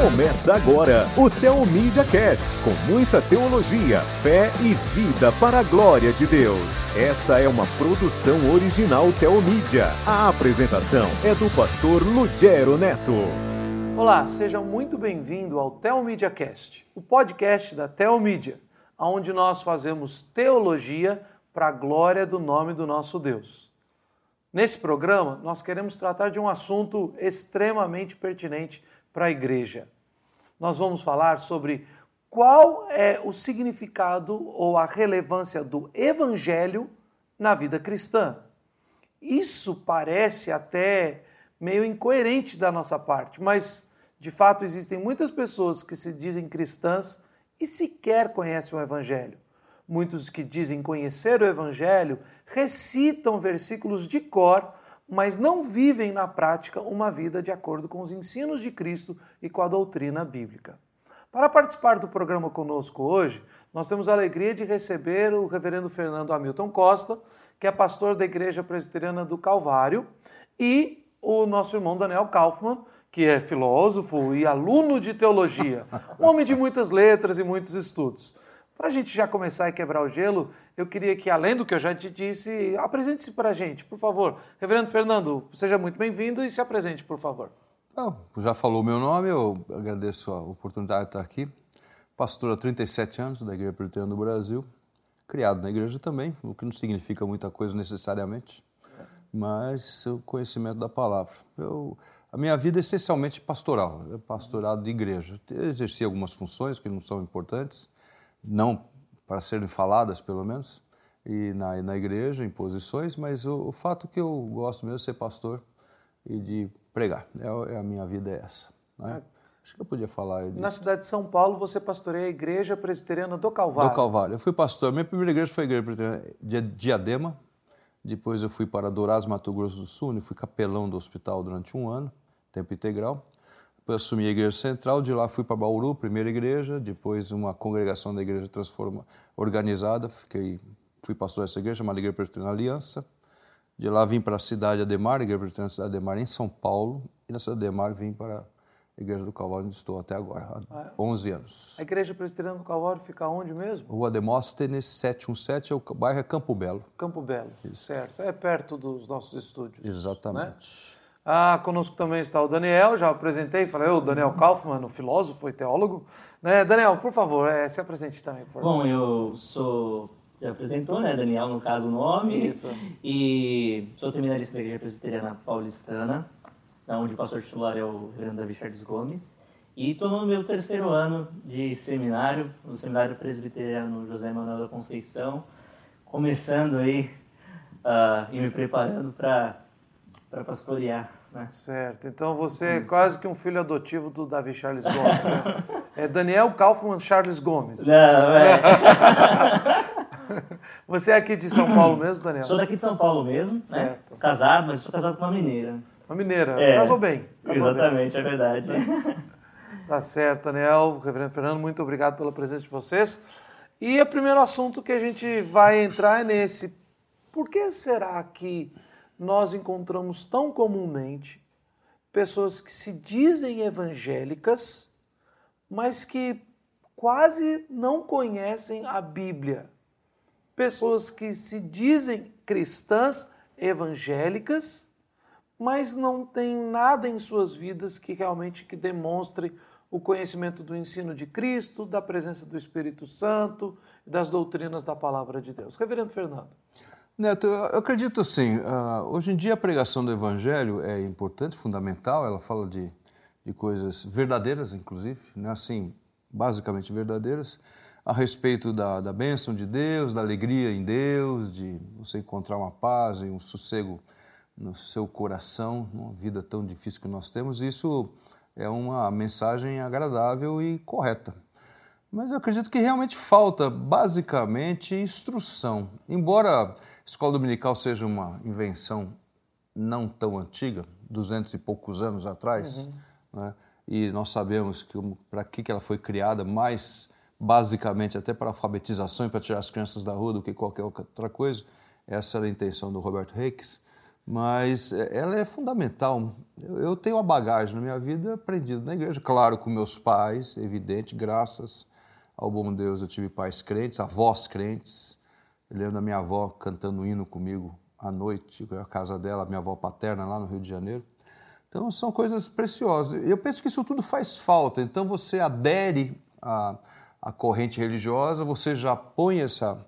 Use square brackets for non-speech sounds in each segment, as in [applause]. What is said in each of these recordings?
Começa agora o Teomídia Cast, com muita teologia, fé e vida para a glória de Deus. Essa é uma produção original Teomídia. A apresentação é do pastor Lugero Neto. Olá, seja muito bem-vindo ao Teomídia Cast, o podcast da Teomídia, onde nós fazemos teologia para a glória do nome do nosso Deus. Nesse programa, nós queremos tratar de um assunto extremamente pertinente para a igreja. Nós vamos falar sobre qual é o significado ou a relevância do evangelho na vida cristã. Isso parece até meio incoerente da nossa parte, mas de fato existem muitas pessoas que se dizem cristãs e sequer conhecem o evangelho. Muitos que dizem conhecer o evangelho recitam versículos de cor mas não vivem na prática uma vida de acordo com os ensinos de Cristo e com a doutrina bíblica. Para participar do programa conosco hoje, nós temos a alegria de receber o reverendo Fernando Hamilton Costa, que é pastor da Igreja Presbiteriana do Calvário, e o nosso irmão Daniel Kaufmann, que é filósofo e aluno de teologia, um homem de muitas letras e muitos estudos. Para a gente já começar a quebrar o gelo, eu queria que, além do que eu já te disse, apresente-se para a gente, por favor. Reverendo Fernando, seja muito bem-vindo e se apresente, por favor. Já falou o meu nome, eu agradeço a oportunidade de estar aqui. Pastor há 37 anos da Igreja Presbiteriana do Brasil, criado na igreja também, o que não significa muita coisa necessariamente, mas o conhecimento da palavra. Eu, a minha vida é essencialmente pastoral, é pastorado de igreja. Eu exerci algumas funções que não são importantes, não para serem faladas, pelo menos, e na, na igreja, em posições, mas o, o fato que eu gosto mesmo de ser pastor e de pregar. É, é a minha vida é essa. Né? Acho que eu podia falar disso. Na cidade de São Paulo, você pastoreia a Igreja Presbiteriana do Calvário. Do Calvário. Eu fui pastor. Minha primeira igreja foi a Igreja Presbiteriana de Diadema. Depois eu fui para Dourados, Mato Grosso do Sul, e fui capelão do hospital durante um ano, tempo integral. Depois assumi a igreja central, de lá fui para Bauru, primeira igreja, depois uma congregação da igreja transforma, organizada, fiquei, fui pastor dessa igreja, chamada Igreja Presbiteriana Aliança. De lá vim para a cidade Ademar, Igreja Presbiteriana Cidade Ademar, em São Paulo, e na cidade Ademar vim para a Igreja do Calvário, onde estou até agora, há 11 anos. A Igreja Presbiteriana do Calvário fica onde mesmo? Rua Demóstenes 717, é o bairro é Campo Belo. Campo Belo, Isso. certo. É perto dos nossos estúdios. Exatamente. Né? Ah, conosco também está o Daniel, já apresentei, falei, o Daniel Kaufmann, filósofo e teólogo. Né? Daniel, por favor, é, se apresente também. Por Bom, eu sou, já apresentou, né, Daniel, no caso, o nome. Isso. E sou seminarista da Igreja Presbiteriana Paulistana, onde o pastor titular é o reverendo Davi Charles Gomes. E estou no meu terceiro ano de seminário, no Seminário Presbiteriano José Manuel da Conceição, começando aí uh, e me preparando para para pastorear. Né? Certo. Então você é quase que um filho adotivo do Davi Charles Gomes, né? É Daniel Kaufman Charles Gomes. Não, é. [laughs] Você é aqui de São Paulo mesmo, Daniel? Sou daqui de São Paulo mesmo, né? certo. né? Casado, mas sou casado com uma mineira. Uma mineira. É. Casou bem. Casou Exatamente, bem. é verdade. Tá certo, Daniel. Reverendo Fernando, muito obrigado pela presença de vocês. E o primeiro assunto que a gente vai entrar é nesse. Por que será que nós encontramos tão comumente pessoas que se dizem evangélicas, mas que quase não conhecem a Bíblia. Pessoas que se dizem cristãs evangélicas, mas não têm nada em suas vidas que realmente que demonstre o conhecimento do ensino de Cristo, da presença do Espírito Santo, das doutrinas da palavra de Deus. Reverendo Fernando. Neto, eu acredito assim, uh, hoje em dia a pregação do Evangelho é importante, fundamental, ela fala de, de coisas verdadeiras, inclusive, né? assim, basicamente verdadeiras, a respeito da, da bênção de Deus, da alegria em Deus, de você encontrar uma paz e um sossego no seu coração, numa vida tão difícil que nós temos, isso é uma mensagem agradável e correta. Mas eu acredito que realmente falta, basicamente, instrução. Embora Escola dominical seja uma invenção não tão antiga, duzentos e poucos anos atrás, uhum. né? e nós sabemos que para que ela foi criada, mais basicamente até para alfabetização e para tirar as crianças da rua do que qualquer outra coisa, essa era a intenção do Roberto Reis, mas é, ela é fundamental. Eu tenho uma bagagem na minha vida aprendida na igreja, claro, com meus pais, evidente, graças ao bom Deus eu tive pais crentes, avós crentes. Eu lembro da minha avó cantando um hino comigo à noite, a casa dela, minha avó paterna lá no Rio de Janeiro. Então são coisas preciosas. Eu penso que isso tudo faz falta. Então você adere à, à corrente religiosa, você já põe essa,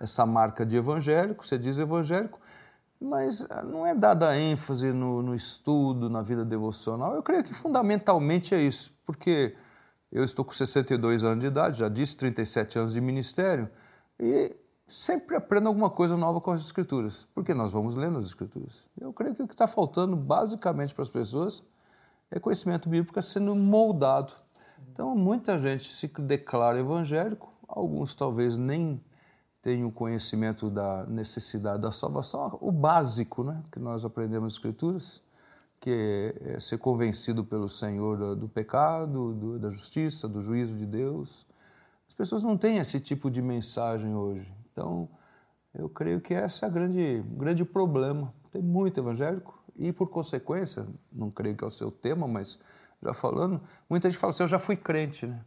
essa marca de evangélico, você diz evangélico, mas não é dada ênfase no, no estudo, na vida devocional. Eu creio que fundamentalmente é isso, porque eu estou com 62 anos de idade, já disse 37 anos de ministério, e sempre aprendo alguma coisa nova com as Escrituras, porque nós vamos lendo as Escrituras. Eu creio que o que está faltando basicamente para as pessoas é conhecimento bíblico sendo moldado. Então, muita gente se declara evangélico, alguns talvez nem tenham conhecimento da necessidade da salvação, o básico né, que nós aprendemos nas Escrituras que é ser convencido pelo Senhor do pecado, do, da justiça, do juízo de Deus. As pessoas não têm esse tipo de mensagem hoje. Então, eu creio que esse é o grande, grande problema. Tem muito evangélico e, por consequência, não creio que é o seu tema, mas já falando, muita gente fala assim: eu já fui crente, né?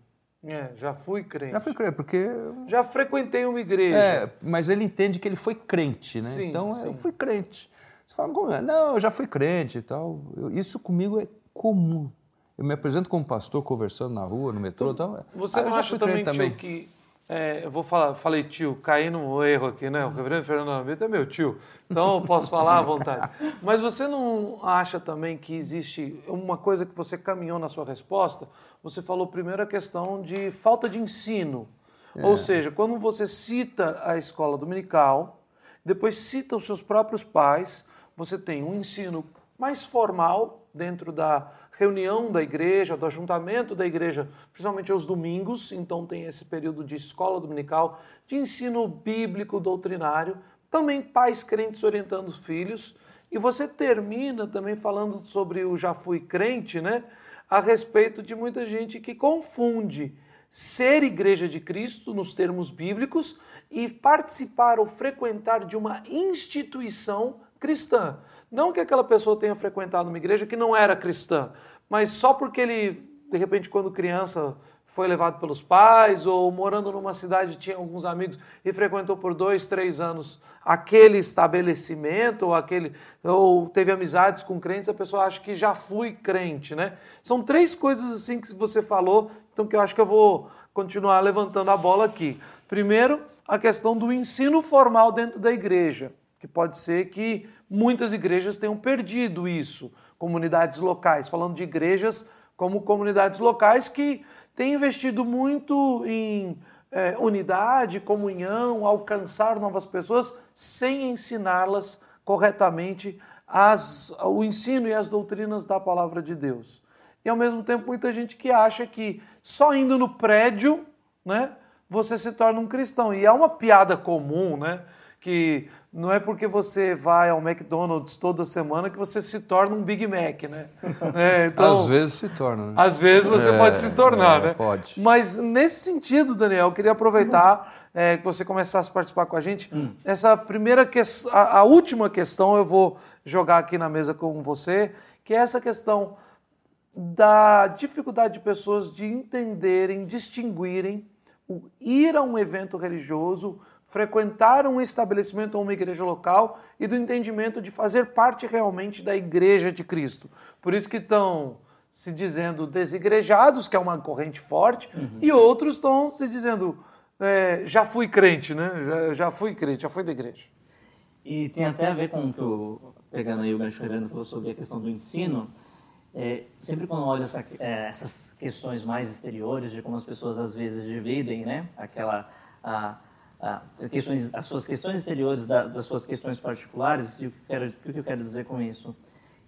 É, já fui crente. Já fui crente, porque. Já frequentei uma igreja. É, mas ele entende que ele foi crente, né? Sim, então, sim. eu fui crente. Você fala, como é? Não, eu já fui crente e tal. Eu, isso comigo é comum. Eu me apresento como pastor conversando na rua, no metrô e tal. Você Ah, não já acha também, crente tio, que. É, eu vou falar, falei tio, caí num erro aqui, né? O reverendo Fernando Almeida é meu tio, então eu posso falar à vontade. [laughs] Mas você não acha também que existe uma coisa que você caminhou na sua resposta? Você falou primeiro a questão de falta de ensino. É. Ou seja, quando você cita a escola dominical, depois cita os seus próprios pais, você tem um ensino mais formal dentro da reunião da igreja, do ajuntamento da igreja, principalmente aos domingos, então tem esse período de escola dominical, de ensino bíblico, doutrinário, também pais crentes orientando os filhos, e você termina também falando sobre o já fui crente, né? A respeito de muita gente que confunde ser igreja de Cristo nos termos bíblicos e participar ou frequentar de uma instituição cristã. Não que aquela pessoa tenha frequentado uma igreja que não era cristã, mas só porque ele, de repente, quando criança, foi levado pelos pais ou morando numa cidade tinha alguns amigos e frequentou por dois, três anos aquele estabelecimento ou aquele ou teve amizades com crentes, a pessoa acha que já fui crente, né? São três coisas assim que você falou, então que eu acho que eu vou continuar levantando a bola aqui. Primeiro, a questão do ensino formal dentro da igreja, que pode ser que muitas igrejas tenham perdido isso, comunidades locais, falando de igrejas como comunidades locais que têm investido muito em é, unidade, comunhão, alcançar novas pessoas, sem ensiná-las corretamente as, o ensino e as doutrinas da palavra de Deus. E ao mesmo tempo, muita gente que acha que só indo no prédio, né, você se torna um cristão. E é uma piada comum, né? Que não é porque você vai ao McDonald's toda semana que você se torna um Big Mac, né? [laughs] É, então, Às vezes se torna, né? às vezes você É, pode se tornar, é, né? pode. Mas nesse sentido, Daniel, eu queria aproveitar é, que você começasse a participar com a gente. Essa primeira questão, a, a última questão eu vou jogar aqui na mesa com você, que é essa questão da dificuldade de pessoas de entenderem, distinguirem o ir a um evento religioso, frequentar um estabelecimento ou uma igreja local e do entendimento de fazer parte realmente da igreja de Cristo. Por isso que estão se dizendo desigrejados, que é uma corrente forte, e outros estão se dizendo é, já fui crente, né? Já, já fui crente, já fui da igreja. E tem até a ver com o que eu, pegando aí o gancho Fernando falou sobre a questão do ensino, é, sempre quando olho essa, é, essas questões mais exteriores de como as pessoas às vezes dividem, né, aquela a, a, questões, as suas questões exteriores da, das suas questões particulares, e o que, eu quero, o que eu quero dizer com isso,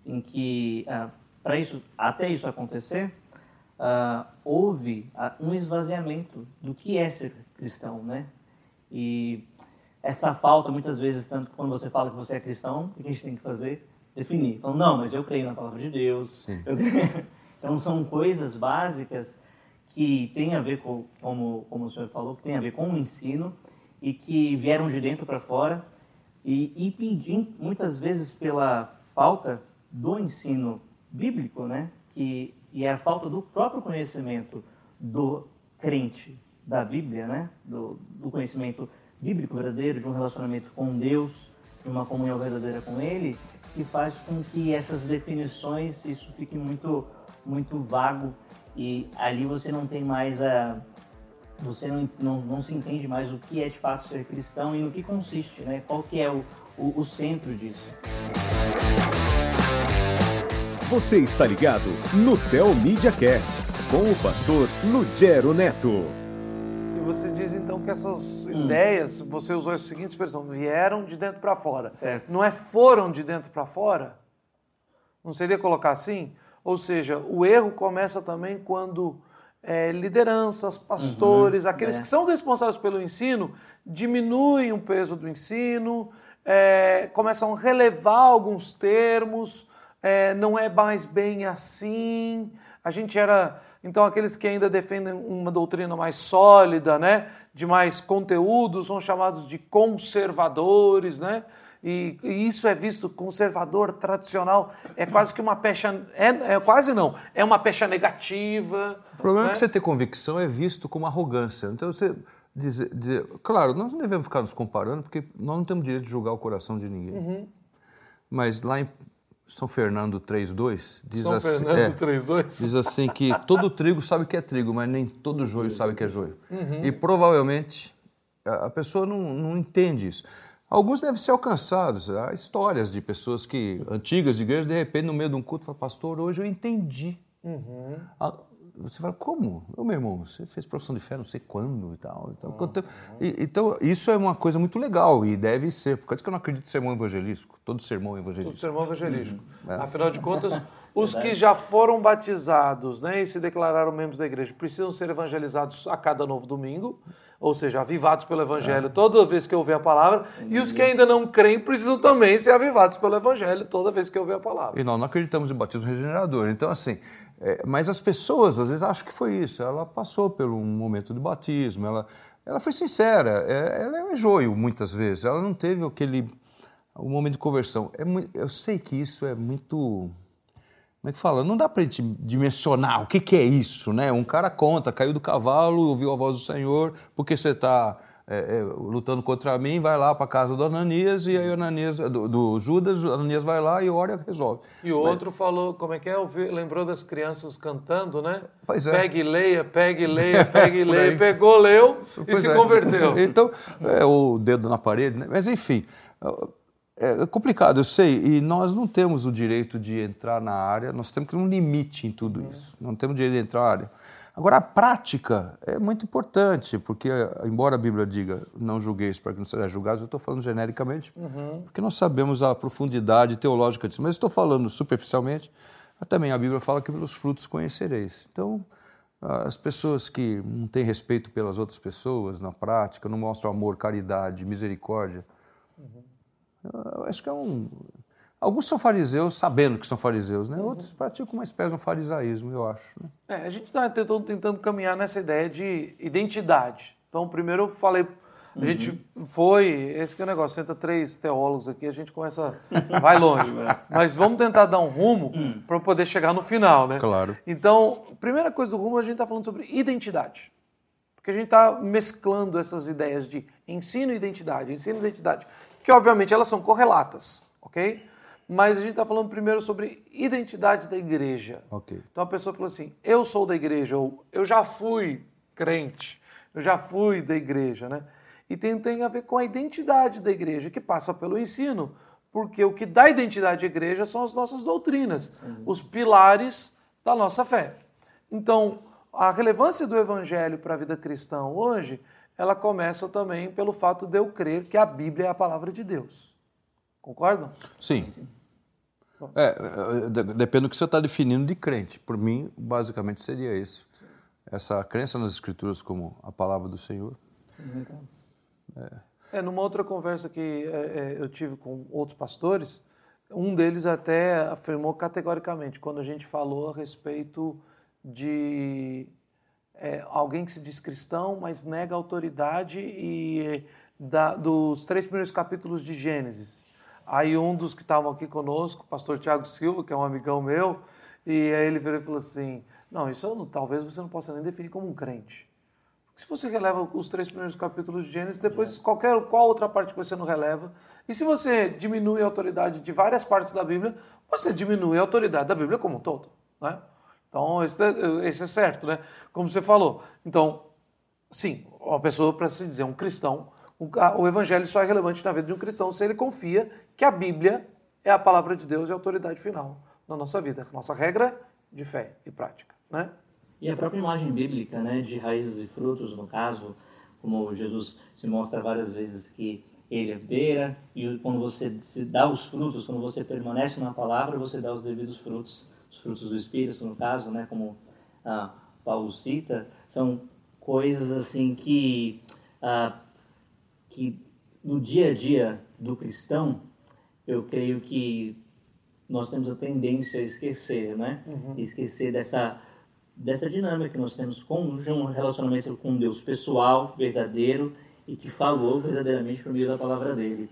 em que ah, para isso, até isso acontecer, ah, houve ah, um esvaziamento do que é ser cristão, né? E essa falta, muitas vezes, tanto quando você fala que você é cristão, o que a gente tem que fazer? Definir. Então, não, mas eu creio na palavra de Deus. [laughs] Então, são coisas básicas que têm a ver com, como, como o senhor falou, que tem a ver com o ensino e que vieram de dentro para fora e impedir muitas vezes pela falta do ensino bíblico, né? Que, e a falta do próprio conhecimento do crente da Bíblia, né? Do, do conhecimento bíblico verdadeiro, de um relacionamento com Deus, de uma comunhão verdadeira com Ele, que faz com que essas definições, isso fique muito, muito vago e ali você não tem mais a você não, não, não se entende mais o que é de fato ser cristão e no que consiste, né? Qual que é o, o, o centro disso. Você está ligado no Tel Media Cast com o pastor Lugero Neto. E você diz então que essas hum. ideias, você usou a seguinte expressão, vieram de dentro para fora. Certo. Não é foram de dentro para fora? Não seria colocar assim? Ou seja, o erro começa também quando é, lideranças, pastores, uhum, aqueles é. que são responsáveis pelo ensino, diminuem o peso do ensino, é, começam a relevar alguns termos, é, não é mais bem assim. A gente era. Então, aqueles que ainda defendem uma doutrina mais sólida, né, de mais conteúdo, são chamados de conservadores, né? E, e, isso é visto conservador, tradicional, é quase que uma pecha, é, é quase não, é uma pecha negativa. O problema né? é que você ter convicção é visto como arrogância. Então você dizer, dizer, claro, nós não devemos ficar nos comparando, porque nós não temos direito de julgar o coração de ninguém. Uhum. Mas lá em São Fernando 3.2 diz São assim, Fernando é, 3.2? diz assim que todo trigo sabe que é trigo, mas nem todo joio sabe que é joio. Uhum. E provavelmente a pessoa não, não entende isso. Alguns devem ser alcançados. Há histórias de pessoas que, antigas de igreja, de repente, no meio de um culto, falam, pastor, hoje eu entendi. Uhum. Ah, você fala, como? Ô, meu irmão, você fez profissão de fé não sei quando e tal. Então, uhum. então, isso é uma coisa muito legal e deve ser. Por causa que eu não acredito em sermão evangelístico. Todo sermão é evangelístico. Todo sermão é evangelístico. Uhum. É. Afinal de contas, [laughs] os que já foram batizados né, e se declararam membros da igreja precisam ser evangelizados a cada novo domingo ou seja, avivados pelo Evangelho toda vez que ouvir a palavra, e os que ainda não creem precisam também ser avivados pelo Evangelho toda vez que ouvir a palavra. E nós não acreditamos em batismo regenerador. Então, assim, é, mas as pessoas às vezes acham que foi isso. Ela passou por um momento de batismo, ela, ela foi sincera, é, ela é um joio muitas vezes, ela não teve aquele um momento de conversão. É, eu sei que isso é muito como é que fala? Não dá para gente dimensionar o que, que é isso, né? Um cara conta, caiu do cavalo, ouviu a voz do Senhor, porque você está é, é, lutando contra mim, vai lá para a casa do Ananias e aí o Ananias, do, do Judas, o Ananias vai lá e ora e resolve. E o outro falou, como é que é? Lembrou das crianças cantando, né? Pois é. Pegue e leia, pegue e leia, [laughs] pegue e leia. Pegou, leu e pois se é. converteu. Então, é, o dedo na parede, né? Mas enfim é complicado, eu sei, e nós não temos o direito de entrar na área, nós temos que ter um limite em tudo uhum. isso, não temos direito de entrar na área. Agora, a prática é muito importante, porque, embora a Bíblia diga não julgueis para que não sejam julgados, eu estou falando genericamente, uhum. porque nós sabemos a profundidade teológica disso, mas estou falando superficialmente, também a Bíblia fala que pelos frutos conhecereis. Então, as pessoas que não têm respeito pelas outras pessoas na prática, não mostram amor, caridade, misericórdia, uhum eu acho que é um. Alguns são fariseus sabendo que são fariseus, né? Outros praticam uma espécie de um farisaísmo, eu acho. Né? É, a gente está tentando, tentando caminhar nessa ideia de identidade. Então, primeiro eu falei, a uhum. gente foi, esse que é o negócio, senta três teólogos aqui, a gente começa, vai longe. [laughs] Mas vamos tentar dar um rumo uhum. para poder chegar no final, né? Claro. Então, primeira coisa do rumo, a gente está falando sobre identidade. Porque a gente está mesclando essas ideias de ensino e identidade, ensino e identidade que obviamente elas são correlatas, ok? Mas a gente está falando primeiro sobre identidade da igreja. Okay. Então a pessoa falou assim: eu sou da igreja, ou eu já fui crente, eu já fui da igreja, né? E tem, tem a ver com a identidade da igreja, que passa pelo ensino, porque o que dá identidade à igreja são as nossas doutrinas, uhum. os pilares da nossa fé. Então, a relevância do evangelho para a vida cristã hoje ela começa também pelo fato de eu crer que a Bíblia é a palavra de Deus. Concordam? Sim. É, é depende do que você está definindo de crente. Por mim, basicamente seria isso. Essa crença nas Escrituras como a palavra do Senhor. É, é numa outra conversa que é, é, eu tive com outros pastores, um deles até afirmou categoricamente, quando a gente falou a respeito de é, alguém que se diz cristão, mas nega a autoridade e da, dos três primeiros capítulos de Gênesis. Aí um dos que estavam aqui conosco, o pastor Tiago Silva, que é um amigão meu, e aí ele virou e falou assim, não, isso não, talvez você não possa nem definir como um crente. Se você releva os três primeiros capítulos de Gênesis, depois qualquer qual outra parte que você não releva, e se você diminui a autoridade de várias partes da Bíblia, você diminui a autoridade da Bíblia como um todo. Né? Então, é, esse é certo, né? Como você falou. Então, sim, uma pessoa, para se dizer um cristão, o evangelho só é relevante na vida de um cristão se ele confia que a Bíblia é a palavra de Deus e a autoridade final na nossa vida, nossa regra de fé e prática, né? E a própria imagem bíblica, né, de raízes e frutos, no caso, como Jesus se mostra várias vezes que ele é beira e quando você dá os frutos, quando você permanece na palavra, você dá os devidos frutos, os frutos do Espírito, no caso, né, como ah, Paulo cita, são coisas assim que ah, que no dia a dia do cristão, eu creio que nós temos a tendência a esquecer, né? Uhum. Esquecer dessa dessa dinâmica que nós temos com um relacionamento com Deus pessoal, verdadeiro e que falou verdadeiramente por meio da palavra dele.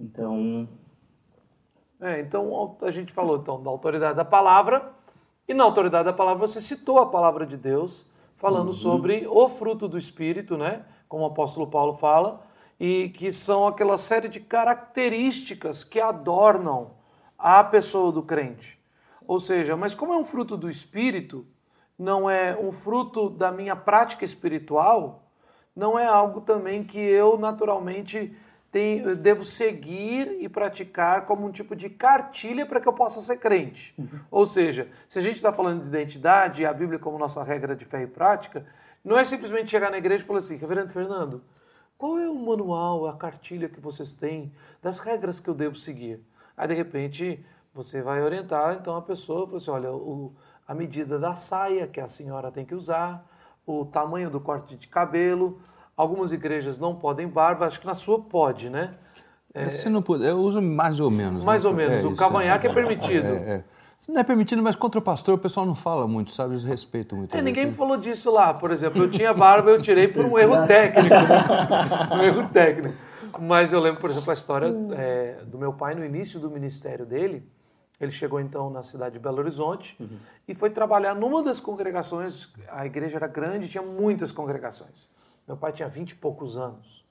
Então, é, então a gente falou então da autoridade da palavra e na autoridade da palavra você citou a palavra de Deus falando uhum. sobre o fruto do espírito, né? como o apóstolo Paulo fala, e que são aquela série de características que adornam a pessoa do crente. Ou seja, mas como é um fruto do espírito, não é um fruto da minha prática espiritual, não é algo também que eu naturalmente tenho, devo seguir e praticar como um tipo de cartilha para que eu possa ser crente. Uhum. Ou seja, se a gente está falando de identidade e a Bíblia como nossa regra de fé e prática, não é simplesmente chegar na igreja e falar assim, Reverendo Fernando, qual é o manual, a cartilha que vocês têm das regras que eu devo seguir? Aí, de repente, você vai orientar, então, a pessoa, fala assim, olha, o, a medida da saia que a senhora tem que usar, o tamanho do corte de cabelo, algumas igrejas não podem barba, acho que na sua pode, né? É, Se não puder, eu uso mais ou menos. Mais né? ou menos, é, o cavanhaque é, é permitido. É, é. Isso não é permitido, mas contra o pastor o pessoal não fala muito, sabe? Eles respeitam muito. É, ninguém me falou disso lá. Por exemplo, eu tinha barba, eu tirei por um erro [laughs] técnico. um erro técnico. Mas eu lembro, por exemplo, a história é, do meu pai no início do ministério dele. Ele chegou então na cidade de Belo Horizonte uhum. e foi trabalhar numa das congregações. A igreja era grande, tinha muitas congregações. Meu pai tinha vinte e poucos anos.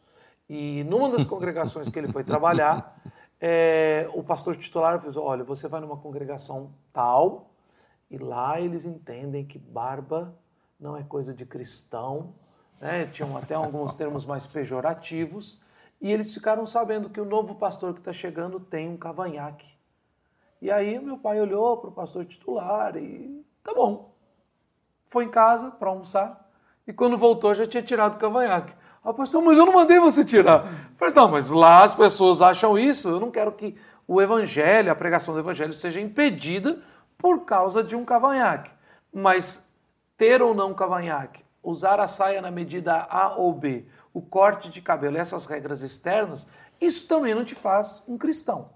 E numa das congregações que ele foi trabalhar, [laughs] é, o pastor titular falou: olha, você vai numa congregação tal e lá eles entendem que barba não é coisa de cristão, né? tinham até alguns termos mais pejorativos, e eles ficaram sabendo que o novo pastor que está chegando tem um cavanhaque. E aí meu pai olhou para o pastor titular e tá bom. Foi em casa para almoçar e quando voltou já tinha tirado o cavanhaque. Ah, pastor, mas eu não mandei você tirar. Mas não, mas lá as pessoas acham isso. Eu não quero que o evangelho, a pregação do evangelho seja impedida por causa de um cavanhaque. Mas ter ou não cavanhaque, usar a saia na medida A ou B, o corte de cabelo, essas regras externas, isso também não te faz um cristão,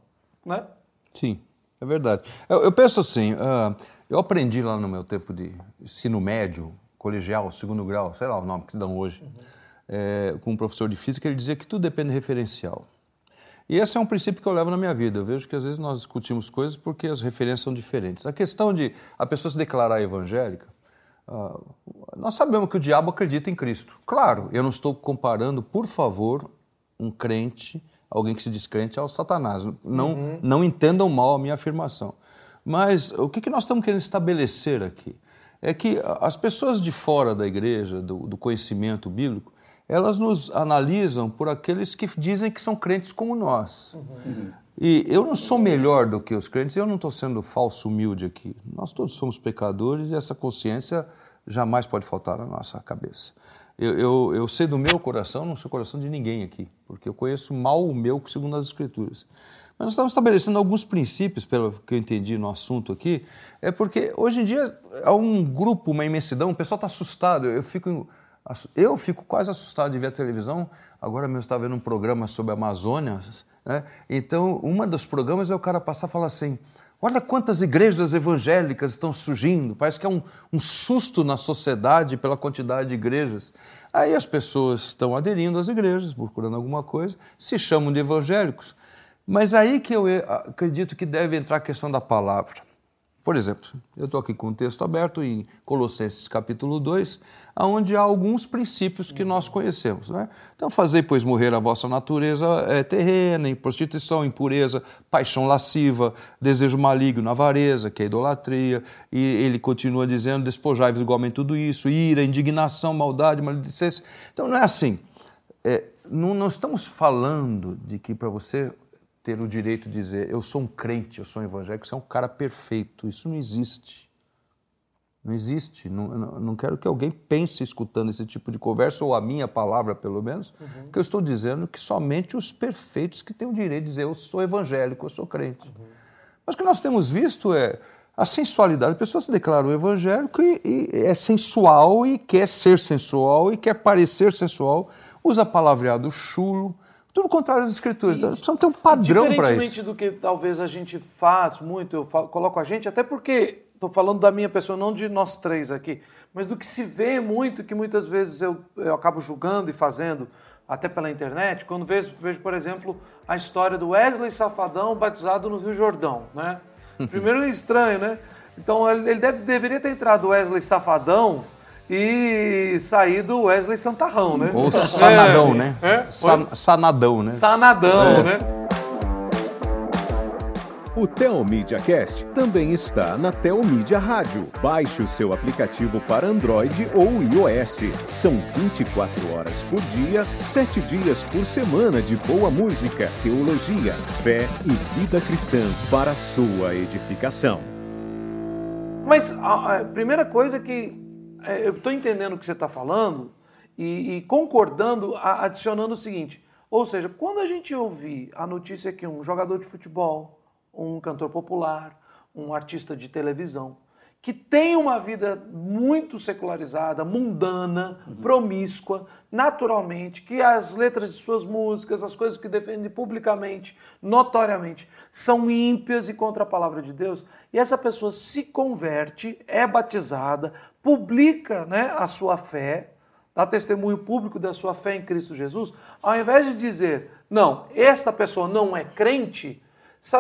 né? Sim, é verdade. Eu, eu penso assim, uh, eu aprendi lá no meu tempo de ensino médio, colegial, segundo grau, sei lá o nome que se dão hoje. Uhum é, com um professor de física, ele dizia que tudo depende do referencial. E esse é um princípio que eu levo na minha vida. Eu vejo que às vezes nós discutimos coisas porque as referências são diferentes. A questão de a pessoa se declarar evangélica, uh, nós sabemos que o diabo acredita em Cristo. Claro, eu não estou comparando, por favor, um crente, alguém que se diz crente, ao Satanás. Não, uhum. não entendam mal a minha afirmação. Mas o que, que nós estamos querendo estabelecer aqui? É que as pessoas de fora da igreja, do, do conhecimento bíblico, elas nos analisam por aqueles que dizem que são crentes como nós. Uhum. E eu não sou melhor do que os crentes, eu não estou sendo falso humilde aqui. Nós todos somos pecadores e essa consciência jamais pode faltar na nossa cabeça. Eu, eu, eu sei do meu coração, não sou coração de ninguém aqui, porque eu conheço mal o meu segundo as Escrituras. Nós estamos estabelecendo alguns princípios, pelo que eu entendi no assunto aqui, é porque hoje em dia há um grupo, uma imensidão, o pessoal está assustado. Eu fico eu fico quase assustado de ver a televisão. Agora mesmo estava vendo um programa sobre a Amazônia. Né? Então, um dos programas é o cara passar e falar assim: Olha quantas igrejas evangélicas estão surgindo. Parece que é um, um susto na sociedade pela quantidade de igrejas. Aí as pessoas estão aderindo às igrejas, procurando alguma coisa, se chamam de evangélicos. Mas aí que eu acredito que deve entrar a questão da palavra. Por exemplo, eu estou aqui com o texto aberto em Colossenses capítulo 2, onde há alguns princípios que nós conhecemos. Né? Então, fazei, pois, morrer a vossa natureza é, terrena, em prostituição, impureza, paixão lasciva, desejo maligno, avareza, que é idolatria. E ele continua dizendo, despojai-vos igualmente tudo isso, ira, indignação, maldade, maledicência. Então, não é assim. É, não, não estamos falando de que para você ter o direito de dizer eu sou um crente, eu sou um evangélico, você é um cara perfeito. Isso não existe. Não existe. Não, não quero que alguém pense escutando esse tipo de conversa, ou a minha palavra, pelo menos, uhum. que eu estou dizendo que somente os perfeitos que têm o direito de dizer eu sou evangélico, eu sou crente. Uhum. Mas o que nós temos visto é a sensualidade. A pessoa se declara um evangélico e, e é sensual e quer ser sensual e quer parecer sensual, usa palavreado chulo, tudo contrário às escrituras. E, Precisamos ter um padrão para isso. Diferentemente do que talvez a gente faz muito, eu falo, coloco a gente, até porque estou falando da minha pessoa, não de nós três aqui, mas do que se vê muito, que muitas vezes eu, eu acabo julgando e fazendo, até pela internet, quando vejo, vejo, por exemplo, a história do Wesley Safadão batizado no Rio Jordão. Né? [laughs] Primeiro é estranho, né? Então ele deve, deveria ter entrado Wesley Safadão e sair do Wesley Santarrão, né? Ou Sanadão, é. né? É? San, sanadão, né? Sanadão, é. né? O Telmídia Cast também está na Telmídia Rádio. Baixe o seu aplicativo para Android ou iOS. São 24 horas por dia, 7 dias por semana de boa música, teologia, fé e vida cristã para a sua edificação. Mas a, a primeira coisa que é, eu estou entendendo o que você está falando e, e concordando, adicionando o seguinte: ou seja, quando a gente ouvir a notícia que um jogador de futebol, um cantor popular, um artista de televisão, que tem uma vida muito secularizada, mundana, uhum. promíscua, naturalmente, que as letras de suas músicas, as coisas que defende publicamente, notoriamente, são ímpias e contra a palavra de Deus, e essa pessoa se converte, é batizada, publica né, a sua fé, dá testemunho público da sua fé em Cristo Jesus, ao invés de dizer, não, esta pessoa não é crente,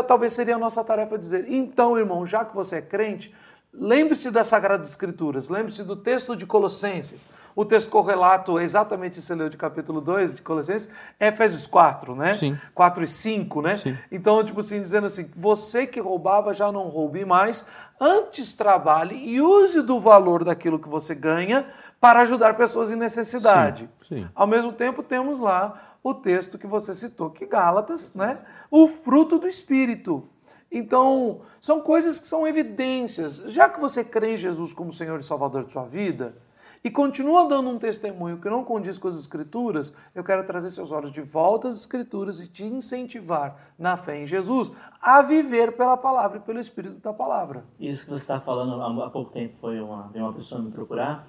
talvez seria a nossa tarefa dizer, então, irmão, já que você é crente, Lembre-se das Sagradas Escrituras, lembre-se do texto de Colossenses. O texto correlato, exatamente esse leu de capítulo 2 de Colossenses, é Efésios 4, né? Sim. 4 e 5, né? Sim. Então, tipo assim, dizendo assim, você que roubava já não roube mais, antes trabalhe e use do valor daquilo que você ganha para ajudar pessoas em necessidade. Sim. Sim. Ao mesmo tempo, temos lá o texto que você citou, que Gálatas, né? O fruto do Espírito. Então, são coisas que são evidências. Já que você crê em Jesus como Senhor e Salvador de sua vida e continua dando um testemunho que não condiz com as Escrituras, eu quero trazer seus olhos de volta às Escrituras e te incentivar na fé em Jesus a viver pela palavra e pelo Espírito da palavra. Isso que você está falando há pouco tempo foi uma, uma pessoa me procurar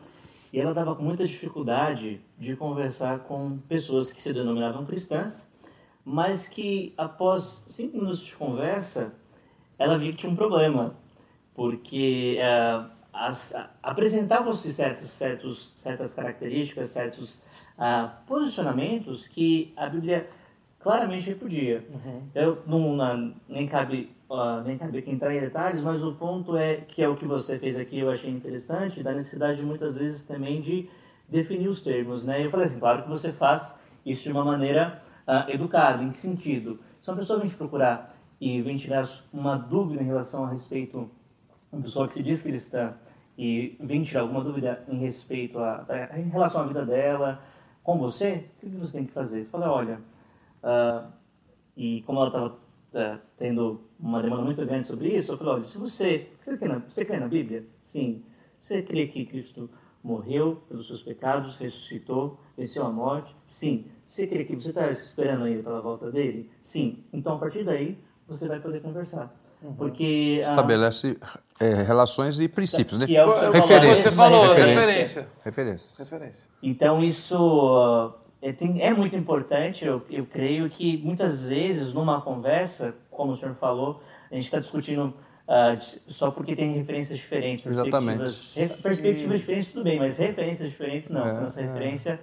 e ela estava com muita dificuldade de conversar com pessoas que se denominavam cristãs, mas que após cinco minutos de conversa ela viu que tinha um problema, porque uh, apresentavam-se certos, certos, certas características, certos uh, posicionamentos que a Bíblia claramente repudia. Uhum. Eu não, não, nem cabe uh, nem cabe entrar em detalhes, mas o ponto é que é o que você fez aqui, eu achei interessante, da necessidade muitas vezes também de definir os termos, né? Eu falei assim, claro que você faz isso de uma maneira uh, educada, em que sentido? Se uma pessoa vem te procurar e vem tirar uma dúvida em relação a respeito, uma pessoa que se diz cristã e vem tirar alguma dúvida em respeito a, em relação à vida dela, com você, o que você tem que fazer? Você fala, olha, uh, e como ela estava uh, é, tendo uma demanda muito grande sobre isso, eu falei, olha, se você, você crê, na, você crê na Bíblia? Sim. Você crê que Cristo morreu pelos seus pecados, ressuscitou, venceu a morte? Sim. Você crê que você está esperando ele pela volta dele? Sim. Então, a partir daí, você vai poder conversar. Uhum. Porque, ah, Estabelece é, relações e princípios, né? Que é o que referência. Você falou, referência. referência. referência. Então, isso é, tem, é muito importante. Eu, eu creio que muitas vezes, numa conversa, como o senhor falou, a gente está discutindo uh, só porque tem referências diferentes, perspectivas, Exatamente. perspectivas diferentes, tudo bem, mas referências diferentes não. É, nossa é. referência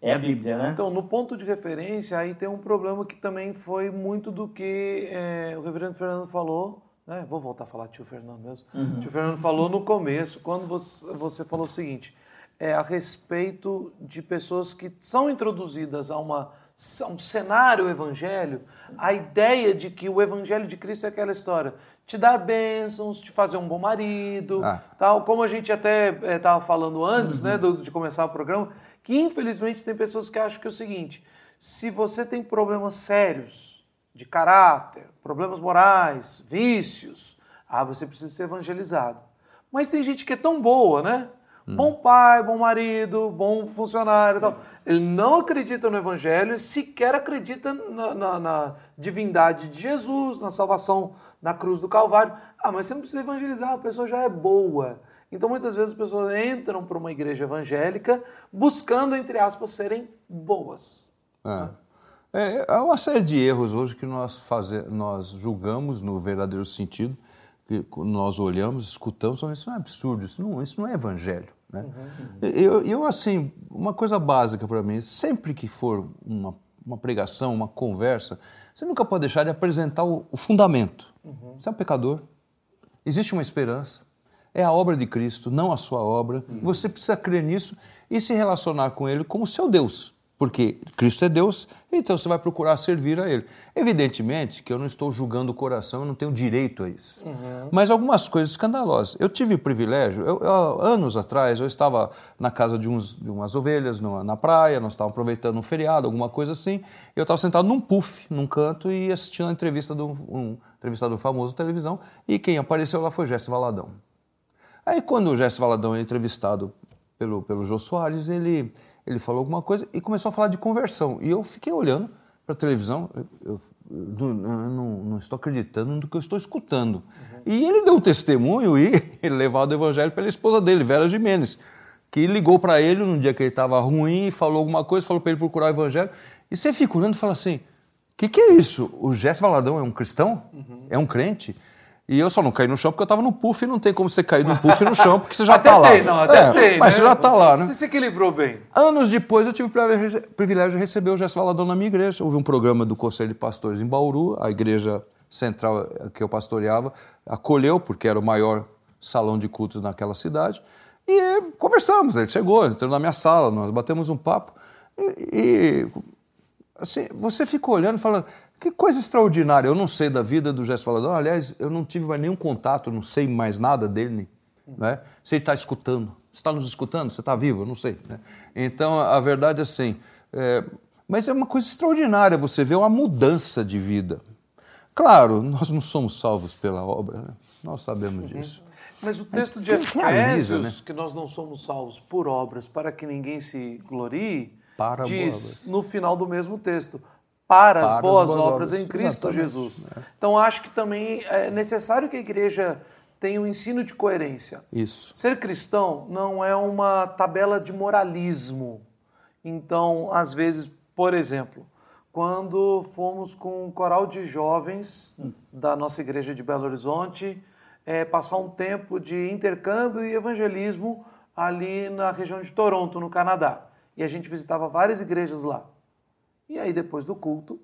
é a Bíblia, né? Então, no ponto de referência, aí tem um problema que também foi muito do que é, o reverendo Fernando falou, né? Vou voltar a falar tio Fernando mesmo. Uhum. Tio Fernando falou no começo, quando você, você falou o seguinte, é a respeito de pessoas que são introduzidas a uma um cenário evangelho, a ideia de que o evangelho de Cristo é aquela história, te dar bênçãos, te fazer um bom marido, ah. tal, como a gente até estava é, falando antes, né, uhum. né, do, de começar o programa, que infelizmente tem pessoas que acham que é o seguinte: se você tem problemas sérios de caráter, problemas morais, vícios, ah, você precisa ser evangelizado. Mas tem gente que é tão boa, né? Hum. Bom pai, bom marido, bom funcionário tal. Ele não acredita no Evangelho, sequer acredita na, na, na, divindade de Jesus, na salvação na cruz do Calvário. Ah, mas você não precisa evangelizar, a pessoa já é boa. Então, muitas vezes as pessoas entram para uma igreja evangélica buscando, entre aspas, serem boas. É. É, há uma série de erros hoje que nós, faze, nós julgamos no verdadeiro sentido, que nós olhamos, escutamos, isso não é absurdo, isso não, isso não é evangelho. Né? Uhum. Eu, eu, assim, uma coisa básica para mim, sempre que for uma, uma pregação, uma conversa, você nunca pode deixar de apresentar o, o fundamento. Uhum. Você é um pecador, existe uma esperança, é a obra de Cristo, não a sua obra. Uhum. Você precisa crer nisso e se relacionar com Ele como seu Deus, porque Cristo é Deus, então você vai procurar servir a Ele. Evidentemente que eu não estou julgando o coração, eu não tenho direito a isso. Uhum. Mas algumas coisas escandalosas. Eu tive o privilégio, eu, eu, anos atrás, eu estava na casa de, uns, de umas ovelhas no, na praia, nós estávamos aproveitando um feriado, alguma coisa assim. Eu estava sentado num puff, num canto, e assistindo a entrevista de um, um entrevistador famoso da televisão, e quem apareceu lá foi Jesse Valadão. Aí quando o Gerson Valadão é entrevistado pelo, pelo Jô Soares, ele, ele falou alguma coisa e começou a falar de conversão. E eu fiquei olhando para a televisão, eu, eu, eu, não, não, estou acreditando no que eu estou escutando. Uhum. E ele deu um testemunho e [laughs] ele levado o evangelho pela esposa dele, Vera Jimenez, que ligou para ele num dia que ele estava ruim e falou alguma coisa, falou para ele procurar o evangelho. E você fica olhando e fala assim: o que, que, é isso? O Gerson Valadão é um cristão? Uhum. É um crente? E eu só não caí no chão porque eu estava no puff e não tem como você cair no puff no chão porque você já [laughs] está lá. Tem, não, até é, tem, mas né? você já está lá, né? Você se equilibrou bem. Anos depois eu tive o privilégio de receber o Gerson Valadão na minha igreja. Houve um programa do Conselho de Pastores em Bauru, a igreja central que eu pastoreava acolheu, porque era o maior salão de cultos naquela cidade. E conversamos, ele chegou, entrou na minha sala, nós batemos um papo. E, e assim, você fica olhando e fala, que coisa extraordinária. Eu não sei da vida do Jéssica Valadão. Aliás, eu não tive mais nenhum contato, não sei mais nada dele. Né? Se ele está escutando. Você está nos escutando? Você está vivo? Eu não sei. Né? Então, a verdade é assim. É... Mas é uma coisa extraordinária você ver uma mudança de vida. Claro, nós não somos salvos pela obra. Né? Nós sabemos uhum. disso. Mas o texto Mas de Efésios, né? que nós não somos salvos por obras para que ninguém se glorie, para diz no final do mesmo texto: para, as boas, boas obras, obras, em Cristo Exatamente. Jesus. É. Então acho que também é necessário que a igreja tenha um ensino de coerência. Isso. Ser cristão não é uma tabela de moralismo. Então, às vezes, por exemplo, quando fomos com um coral de jovens hum. da nossa igreja de Belo Horizonte, é, passar um tempo de intercâmbio e evangelismo ali na região de Toronto, no Canadá. E a gente visitava várias igrejas lá. E aí depois do culto,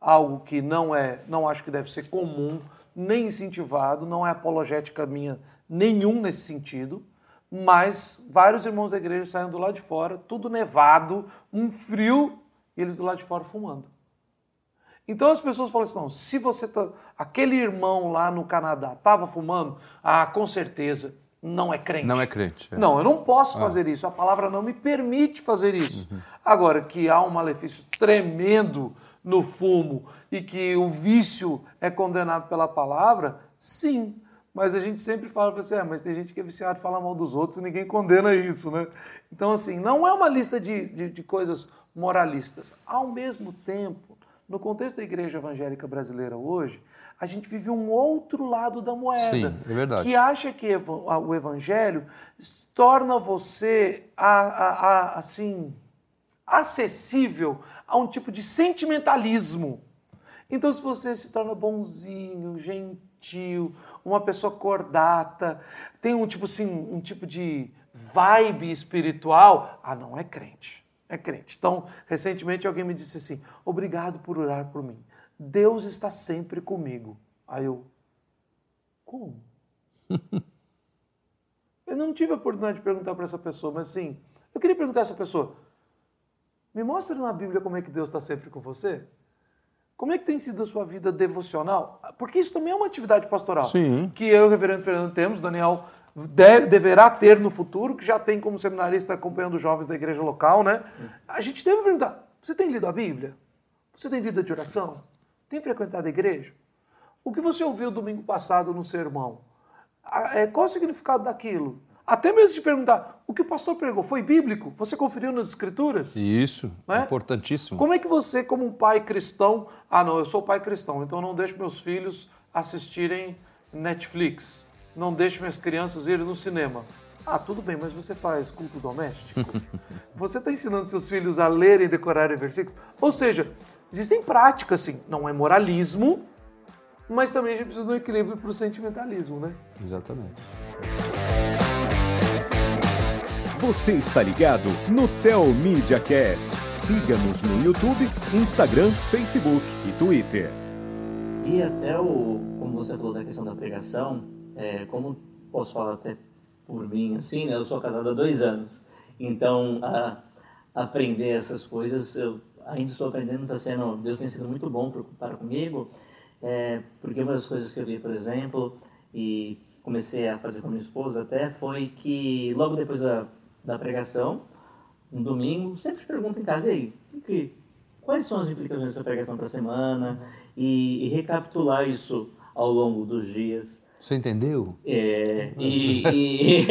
algo que não é, não acho que deve ser comum, nem incentivado, não é apologética minha nenhum nesse sentido, mas vários irmãos da igreja saem do lado de fora, tudo nevado, um frio, e eles do lado de fora fumando. Então as pessoas falam assim: não, se você tá. Aquele irmão lá no Canadá estava fumando, ah, com certeza não é crente. Não é crente. É. Não, eu não posso ah. fazer isso. A palavra não me permite fazer isso. Uhum. Agora, que há um malefício tremendo no fumo e que o vício é condenado pela palavra, sim. Mas a gente sempre fala para você, é, mas tem gente que é viciado fala mal dos outros e ninguém condena isso, né? Então, assim, não é uma lista de, de, de coisas moralistas. Ao mesmo tempo, no contexto da igreja evangélica brasileira hoje, a gente vive um outro lado da moeda. Sim, é verdade. Que acha que o evangelho torna você a, a, a, assim acessível a um tipo de sentimentalismo. Então, se você se torna bonzinho, gentil, uma pessoa cordata, tem um tipo assim, um tipo de vibe espiritual, ah, não é crente. É crente. Então, recentemente alguém me disse assim: "Obrigado por orar por mim. Deus está sempre comigo". Aí eu como? [laughs] eu não tive a oportunidade de perguntar para essa pessoa, mas sim, eu queria perguntar a essa pessoa: me mostre na Bíblia como é que Deus está sempre com você. Como é que tem sido a sua vida devocional? Porque isso também é uma atividade pastoral. Sim. Que eu e o reverendo Fernando temos, Daniel deve, deverá ter no futuro, que já tem como seminarista acompanhando jovens da igreja local, né? Sim. A gente deve perguntar: você tem lido a Bíblia? Você tem vida de oração? Tem frequentado a igreja? O que você ouviu domingo passado no sermão? É, qual o significado daquilo? Até mesmo de perguntar, o que o pastor pregou foi bíblico? Você conferiu nas escrituras? Isso, né? importantíssimo. Como é que você, como um pai cristão, ah não, eu sou pai cristão, então não deixo meus filhos assistirem Netflix, não deixo minhas crianças irem no cinema. Ah, tudo bem, mas você faz culto doméstico? [laughs] você está ensinando seus filhos a lerem e decorarem versículos? Ou seja, existem práticas, sim, não é moralismo, mas também a gente precisa de um equilíbrio para o sentimentalismo, né? Exatamente. Você está ligado no Tel Media Cast. Siga-nos no YouTube, Instagram, Facebook e Twitter. E até o, como você falou da questão da pregação, é, como posso falar até por mim, assim, né? Eu sou casado há dois anos, então a, aprender essas coisas, eu ainda estou aprendendo, está sendo, Deus tem sido muito bom para comigo, é, porque uma das coisas que eu vi, por exemplo, e comecei a fazer com minha esposa até, foi que logo depois da, da pregação, um domingo, sempre pergunto em casa, aí, que, quais são as implicações dessa pregação para a semana? E, e recapitular isso ao longo dos dias. Você entendeu? É, e, [laughs] e, e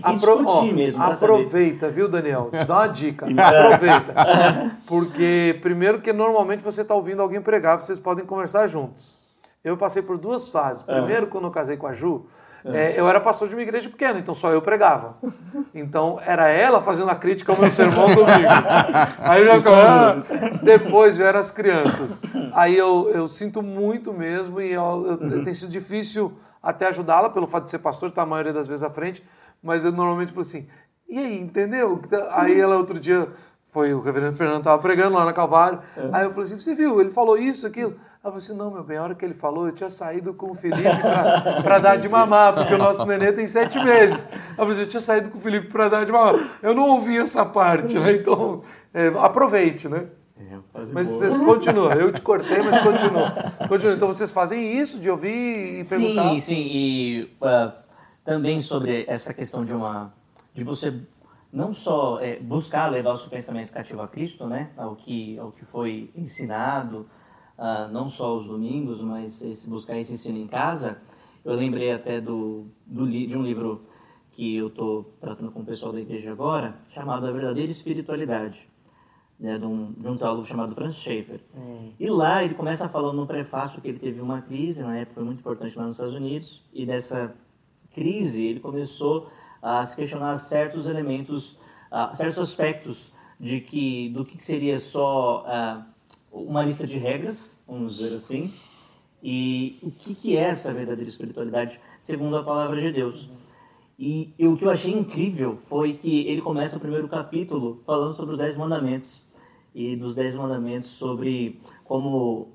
Apro ó, mesmo. Aproveita, saber. viu, Daniel? Te dá uma dica. [laughs] [laughs] aproveita. Porque, primeiro, que normalmente você está ouvindo alguém pregar, vocês podem conversar juntos. Eu passei por duas fases. É. Primeiro, quando eu casei com a Ju, é. eu era pastor de uma igreja pequena, então só eu pregava. Então era ela fazendo a crítica ao meu sermão domingo. [laughs] Aí eu já ficava, ah. depois vieram as crianças. Aí eu, eu sinto muito mesmo e eu, eu, uhum. tem sido difícil até ajudá-la pelo fato de ser pastor, estar tá a maioria das vezes à frente, mas eu normalmente falo assim, e aí, entendeu? Aí ela outro dia, foi o reverendo Fernando estava pregando lá na Calvário, é. aí eu falei assim, você viu, ele falou isso, aquilo. Ela falou assim, não, meu bem, a hora que ele falou, eu tinha saído com o Felipe para dar de mamar, porque o nosso [laughs] nenê tem sete meses. Ela falou assim, eu tinha saído com o Felipe para dar de mamar. Eu não ouvi essa parte, né? Então, é, aproveite, né? É, mas boa. vocês continuam, eu te cortei, mas continua. continua. Então vocês fazem isso de ouvir e perguntar? Sim, sim. E uh, também sobre essa questão de uma. de você não só é, buscar levar o seu pensamento cativo a Cristo, né? Ao que, ao que foi ensinado uh, não só os domingos, mas esse, buscar esse ensino em casa. Eu lembrei até do, do de um livro que eu estou tratando com o pessoal da igreja agora, chamado A Verdadeira Espiritualidade, né, de, um, de um teólogo chamado Franz Schaeffer. É. E lá ele começa falando no prefácio que ele teve uma crise, na época foi muito importante lá nos Estados Unidos, e dessa crise ele começou a se questionar certos elementos, uh, certos aspectos de que do que seria só uh, uma lista de regras, vamos dizer assim, e o que, que é essa verdadeira espiritualidade segundo a palavra de Deus. E, e, o que eu achei incrível foi que ele começa o primeiro capítulo falando sobre os Dez Mandamentos e dos Dez Mandamentos sobre como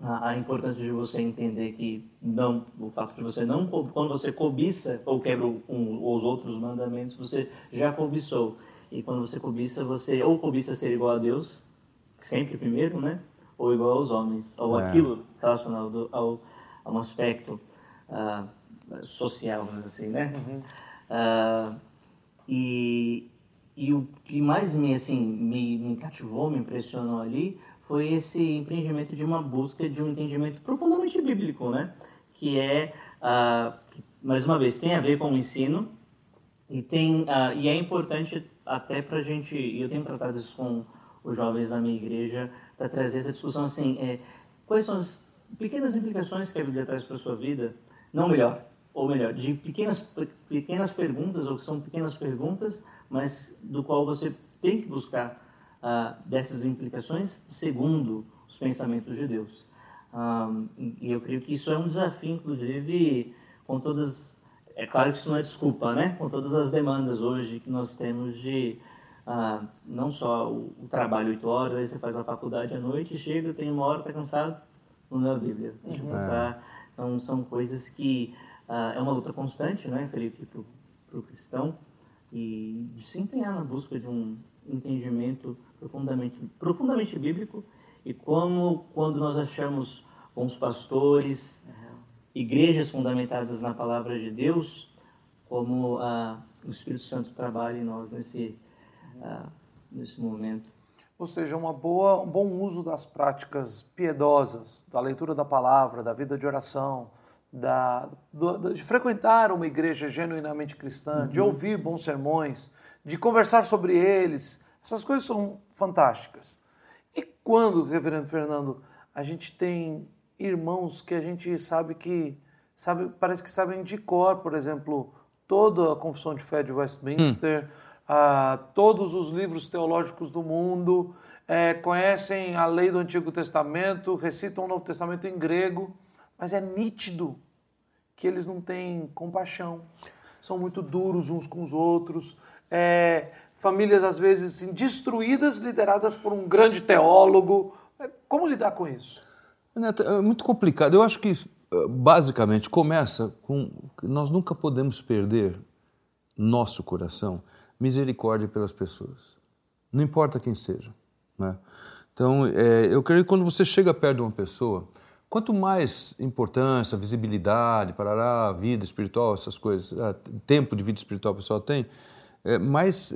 a, a, importância de você entender que não o fato de você não quando você cobiça ou quebra um, os outros mandamentos você já cobiçou e quando você cobiça você ou cobiça ser igual a Deus sempre primeiro, né? Ou igual aos homens, ou é. aquilo relacionado ao, a um aspecto uh, social, assim, né? Uhum. Uh, e, e o que mais me, assim, me, me cativou, me impressionou ali, foi esse empreendimento de uma busca de um entendimento profundamente bíblico, né? Que é, uh, que, mais uma vez, tem a ver com o ensino e, tem, uh, e é importante até para a gente, e eu tenho tratado isso com os jovens da minha igreja para trazer essa discussão assim, é, quais são as pequenas implicações que a Bíblia traz para a sua vida, não melhor, ou melhor, de pequenas, pequenas perguntas, ou que são pequenas perguntas, mas do qual você tem que buscar ah, dessas implicações segundo os pensamentos de Deus. E eu creio que isso é um desafio, inclusive, com todas. É claro que isso não é desculpa, né? Com todas as demandas hoje que nós temos de uh, não só o, o, trabalho oito horas, aí você faz a faculdade à noite, chega, tem uma hora, está cansado, não lê a Bíblia. Deixa uhum. passar. Então, são coisas que uh, é uma luta constante, né? Creio que para o cristão e de se empenhar na busca de um entendimento profundamente, profundamente bíblico e como quando nós achamos bons pastores, igrejas fundamentadas na palavra de Deus, como ah, o Espírito Santo trabalha em nós nesse, ah, nesse momento. Ou seja, uma boa, um bom uso das práticas piedosas, da leitura da palavra, da vida de oração, da, do, de frequentar uma igreja genuinamente cristã, uhum. de ouvir bons sermões, de conversar sobre eles. Essas coisas são fantásticas. E quando, Reverendo Fernando, a gente tem irmãos que a gente sabe que sabe, parece que sabem de cor, por exemplo, toda a Confissão de Fé de Westminster, hum. Todos os livros teológicos do mundo, é, conhecem a lei do Antigo Testamento, recitam o Novo Testamento em grego, mas é nítido que eles não têm compaixão, são muito duros uns com os outros. É, famílias às vezes assim, destruídas, lideradas por um grande teólogo. É, como lidar com isso? Neto, é muito complicado. Eu acho que eh, basicamente começa com nós nunca podemos perder nosso coração misericórdia pelas pessoas, não importa quem seja. Né? Então, é, eu creio que quando você chega perto de uma pessoa, quanto mais importância, visibilidade, parará, vida espiritual, essas coisas, eh, tempo de vida espiritual a pessoa tem, é, mais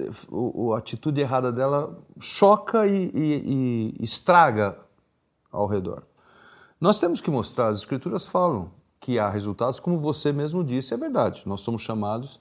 a atitude errada dela choca e, e, e estraga ao redor. Nós temos que mostrar, as Escrituras falam que há resultados, como você mesmo disse, é verdade. Nós somos chamados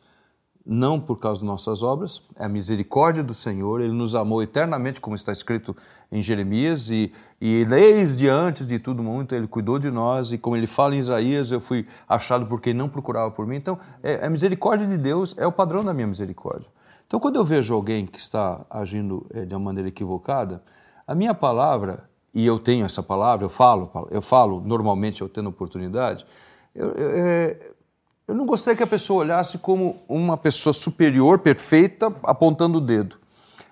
não por causa de nossas obras, é a misericórdia do Senhor, Ele nos amou eternamente, como está escrito em Jeremias, e, e desde antes de tudo muito Ele cuidou de nós, e como Ele fala em Isaías, eu fui achado porque não procurava por mim. Então, é, a misericórdia de Deus é o padrão da minha misericórdia. Então, quando eu vejo alguém que está agindo é, de uma maneira equivocada, a minha palavra, e eu tenho essa palavra, eu falo, eu falo normalmente, eu tendo oportunidade, eu, eu, é, eu não gostaria que a pessoa olhasse como uma pessoa superior, perfeita, apontando o dedo,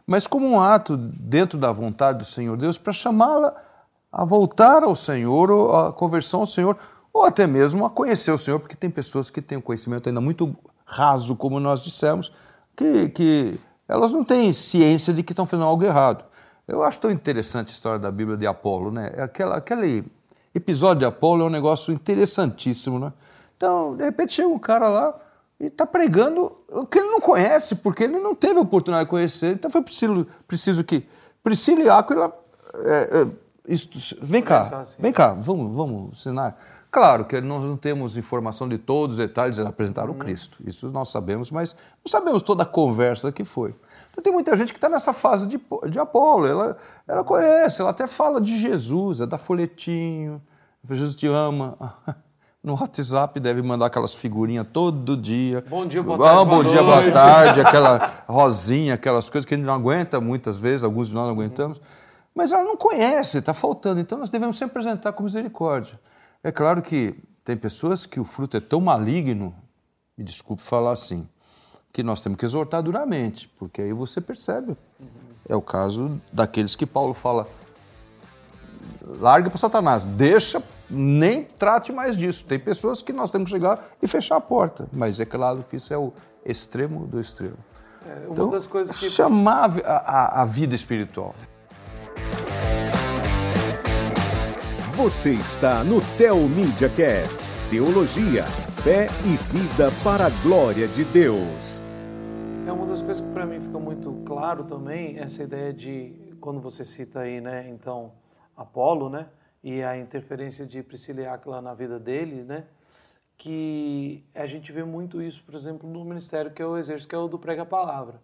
mas como um ato dentro da vontade do Senhor Deus para chamá-la a voltar ao Senhor, ou a conversão ao Senhor, ou até mesmo a conhecer o Senhor, porque tem pessoas que têm um conhecimento ainda muito raso, como nós dissemos, que, que elas não têm ciência de que estão fazendo algo errado. Eu acho tão interessante a história da Bíblia de Apolo, né? Aquela, aquele episódio de Apolo é um negócio interessantíssimo, né? Então, de repente chega um cara lá e está pregando o que ele não conhece, porque ele não teve a oportunidade de conhecer. Então foi preciso, preciso que Priscila e Áquila. É, é, isto, vem cá, vem cá, vamos, vamos ensinar. Claro que nós não temos informação de todos os detalhes, eles apresentaram uhum. Cristo, isso nós sabemos, mas não sabemos toda a conversa que foi. Então tem muita gente que está nessa fase de, de Apolo, ela, ela conhece, ela até fala de Jesus, é da folhetinho, Jesus te ama. [laughs] No WhatsApp deve mandar aquelas figurinhas todo dia. Bom dia, boa tarde. Ah, bom dia, boa tarde, aquela rosinha, aquelas coisas que a gente não aguenta muitas vezes, alguns de nós não aguentamos. Mas ela não conhece, está faltando. Então nós devemos sempre apresentar com misericórdia. É claro que tem pessoas que o fruto é tão maligno, me desculpe falar assim, que nós temos que exortar duramente, porque aí você percebe. É o caso daqueles que Paulo fala: larga para Satanás, deixa, nem trate mais disso. Tem pessoas que nós temos que chegar e fechar a porta, mas é claro que isso é o extremo do extremo. É, uma então, das coisas que. Chamar a, a, a vida espiritual. Você está no Tel Media Cast, Teologia, fé e vida para a glória de Deus. É uma das coisas que para mim fica muito claro também essa ideia de quando você cita aí, né, então Apolo, né, e a interferência de Priscila e Aquila na vida dele, né, que a gente vê muito isso, por exemplo, no ministério que eu exerço, que é o do prega palavra.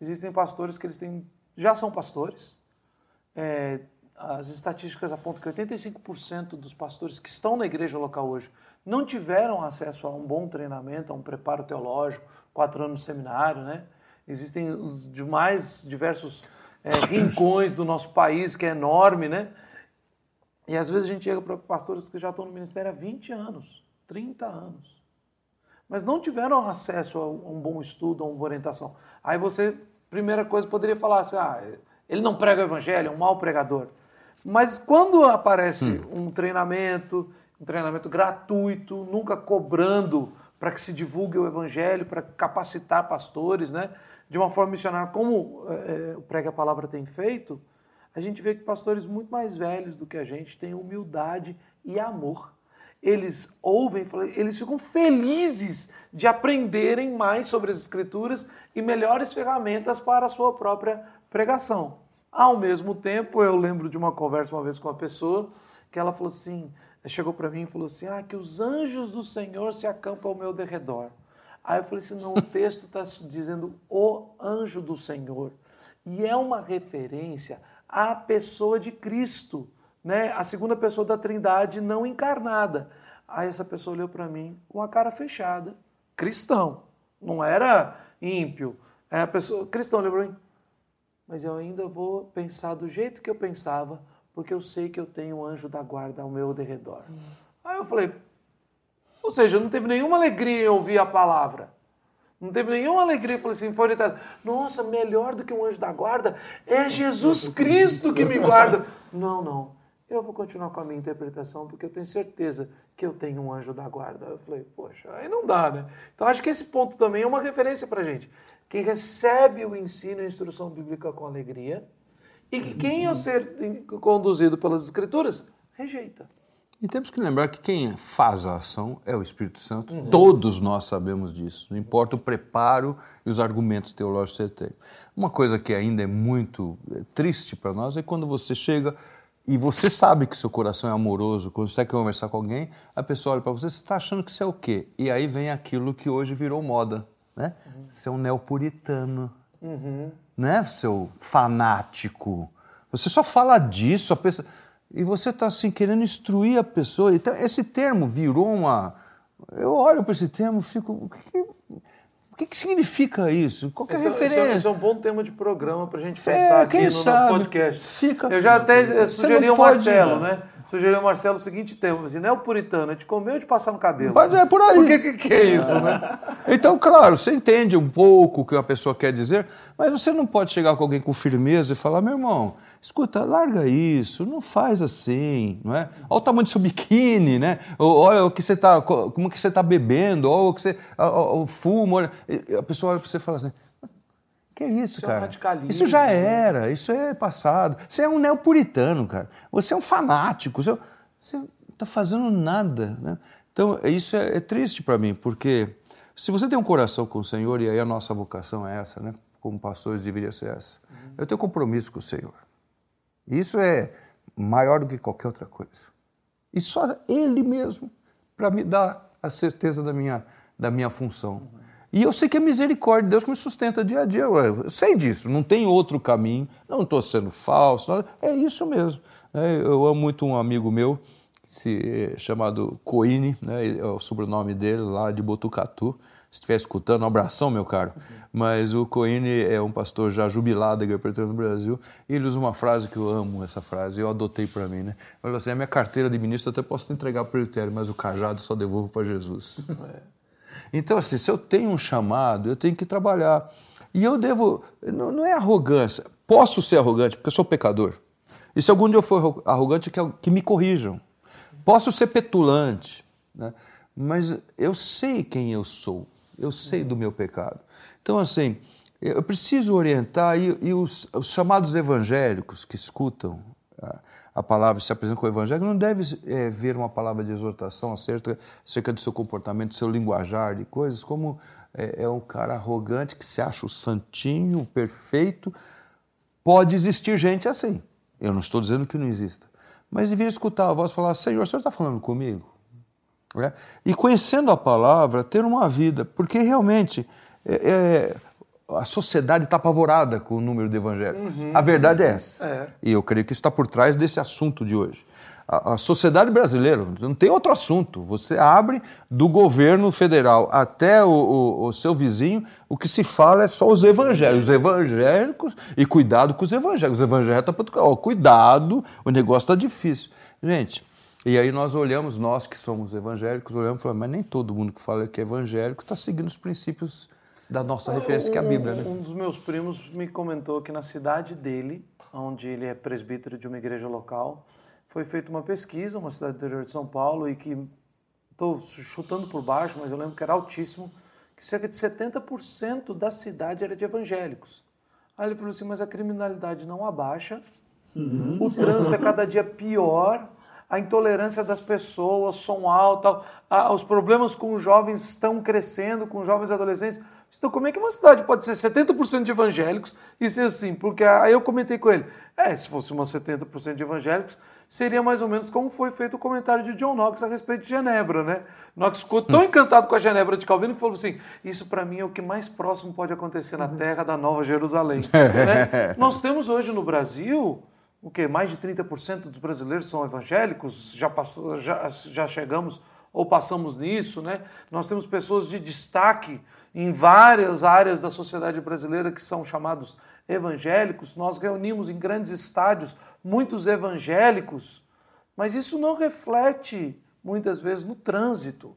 Existem pastores que eles têm já são pastores, é, as estatísticas apontam que 85% dos pastores que estão na igreja local hoje não tiveram acesso a um bom treinamento, a um preparo teológico, quatro anos de seminário, né? Existem os demais diversos é, rincões do nosso país, que é enorme, né? E às vezes a gente chega para pastores que já estão no ministério há 20 anos, 30 anos, mas não tiveram acesso a um bom estudo, a uma orientação. Aí você, primeira coisa, poderia falar assim: ah, ele não prega o evangelho, é um mau pregador. Mas quando aparece hum. um treinamento, um treinamento gratuito, nunca cobrando para que se divulgue o evangelho, para capacitar pastores, né? De uma forma missionária, como é, o Prega a Palavra tem feito, a gente vê que pastores muito mais velhos do que a gente têm humildade e amor. Eles ouvem, eles ficam felizes de aprenderem mais sobre as Escrituras e melhores ferramentas para a sua própria pregação. Ao mesmo tempo, eu lembro de uma conversa uma vez com uma pessoa que ela falou assim, chegou para mim e falou assim, ah, que os anjos do Senhor se acampam ao meu derredor. Aí eu falei assim, não, o texto está dizendo o anjo do Senhor. E é uma referência a pessoa de Cristo, né? a segunda pessoa da Trindade não encarnada. Aí essa pessoa olhou para mim com a cara fechada, cristão, não era ímpio. Aí a pessoa, cristão, olhou para mim, mas eu ainda vou pensar do jeito que eu pensava, porque eu sei que eu tenho um anjo da guarda ao meu derredor. Hum. Aí eu falei, ou seja, não teve nenhuma alegria em ouvir a palavra. Não teve nenhuma alegria, falei assim, foi orientado. Nossa, melhor do que um anjo da guarda é Jesus Cristo que me guarda. Não, não. Eu vou continuar com a minha interpretação porque eu tenho certeza que eu tenho um anjo da guarda. Eu falei, poxa, aí não dá, né? Então acho que esse ponto também é uma referência para gente. Quem recebe o ensino e a instrução bíblica com alegria e que quem ao ser conduzido pelas escrituras rejeita. E temos que lembrar que quem faz a ação é o Espírito Santo. Uhum. Todos nós sabemos disso. Não importa o preparo e os argumentos teológicos que você tem. Uma coisa que ainda é muito é, triste para nós é quando você chega e você sabe que seu coração é amoroso, quando você quer conversar com alguém, a pessoa olha para você, você está achando que você é o quê? E aí vem aquilo que hoje virou moda, né? Uhum. Você é um neopuritano, uhum. né? Seu fanático. Você só fala disso, a pessoa e você está assim querendo instruir a pessoa. Então, esse termo virou uma. Eu olho para esse termo e fico. O que, o que, que significa isso? Qual é a referência? Esse é, um bom tema de programa para a gente é, pensar é, aqui no sabe, nosso podcast. Fica, eu já até sugeri ao Marcelo, né? Sugeriu ao Marcelo o seguinte tema, assim, não é o puritano, é de comer ou de passar no cabelo? Pode, é por aí. Por que, que, é isso, né? [laughs] Então, claro, você entende um pouco o que a pessoa quer dizer, mas você não pode chegar com alguém com firmeza e falar, meu irmão, escuta, larga isso, não faz assim, não é? Olha o tamanho do seu biquíni, né? Olha o que você tá, como que você está bebendo, olha o que você, o fumo, olha. a pessoa olha para você e fala assim, que é isso, isso cara? É um isso já né? era, isso é passado. Você é um neopuritano, cara. Você é um fanático. Você não está fazendo nada, né? Então, isso é, é triste para mim, porque se você tem um coração com o Senhor, e aí a nossa vocação é essa, né? Como pastores deveria ser essa. Uhum. Eu tenho compromisso com o Senhor. Isso é maior do que qualquer outra coisa. E só Ele mesmo para me dar a certeza da minha, da minha função. Uhum. E eu sei que é misericórdia de Deus que me sustenta dia a dia. Eu sei disso, não tem outro caminho, não estou sendo falso, não, é isso mesmo. É, eu amo muito um amigo meu, se, chamado Coine, né, é o sobrenome dele, lá de Botucatu. Se estiver escutando, um abração, meu caro. Mas o Coine é um pastor já jubilado da Igreja no Brasil, e ele usa uma frase que eu amo, essa frase, eu adotei para mim. Né? Ele assim: a minha carteira de ministro eu até posso entregar para o presbitério, mas o cajado só devolvo para Jesus. É. Então, assim, se eu tenho um chamado, eu tenho que trabalhar. E eu devo. Não, não é arrogância. Posso ser arrogante, porque eu sou pecador. E se algum dia eu for arrogante, que, que me corrijam. Posso ser petulante, né? mas eu sei quem eu sou. Eu sei do meu pecado. Então, assim, eu preciso orientar, e, e os, os, chamados evangélicos que escutam a palavra se apresenta com o evangelho, não deve é, ver uma palavra de exortação acerca, acerca do seu comportamento, do seu linguajar, de coisas, como é, é um cara arrogante que se acha o santinho, o perfeito. Pode existir gente assim. Eu não estou dizendo que não exista. Mas devia escutar a voz falar: Senhor, o senhor está falando comigo? É? E conhecendo a palavra, ter uma vida, porque realmente é, é a sociedade está apavorada com o número de evangélicos. Uhum. A verdade é essa. É. E eu creio que isso está por trás desse assunto de hoje. A, a, sociedade brasileira não tem outro assunto. Você abre do governo federal até o, o, o seu vizinho, o que se fala é só os evangélicos. Os evangélicos e cuidado com os evangélicos. Os evangélicos estão para cuidado, o negócio está difícil. Gente, e aí nós olhamos, nós que somos evangélicos, olhamos e falamos, mas nem todo mundo que fala que é evangélico está seguindo os princípios da nossa referência, que é a Bíblia. Né? Um dos meus primos me comentou que na cidade dele, onde ele é presbítero de uma igreja local, foi feita uma pesquisa, uma cidade do interior de São Paulo, e que estou chutando por baixo, mas eu lembro que era altíssimo, que cerca de 70% da cidade era de evangélicos. Aí ele falou assim, mas a criminalidade não abaixa, uhum. o trânsito é cada dia pior, a intolerância das pessoas, som alto, os problemas com os jovens estão crescendo, com os jovens adolescentes. Então, como é que uma cidade pode ser 70% de evangélicos e ser assim? Porque aí eu comentei com ele, é, se fosse uma 70% de evangélicos, seria mais ou menos como foi feito o comentário de John Knox a respeito de Genebra, né? Knox ficou tão [laughs] encantado com a Genebra de Calvino que falou assim: isso para mim é o que mais próximo pode acontecer na terra da Nova Jerusalém. [laughs] né? Nós temos hoje no Brasil o que mais de 30% dos brasileiros são evangélicos, já, passou, já, já chegamos ou passamos nisso, né? Nós temos pessoas de destaque em várias áreas da sociedade brasileira que são chamados evangélicos. Nós reunimos em grandes estádios muitos evangélicos, mas isso não reflete muitas vezes no trânsito.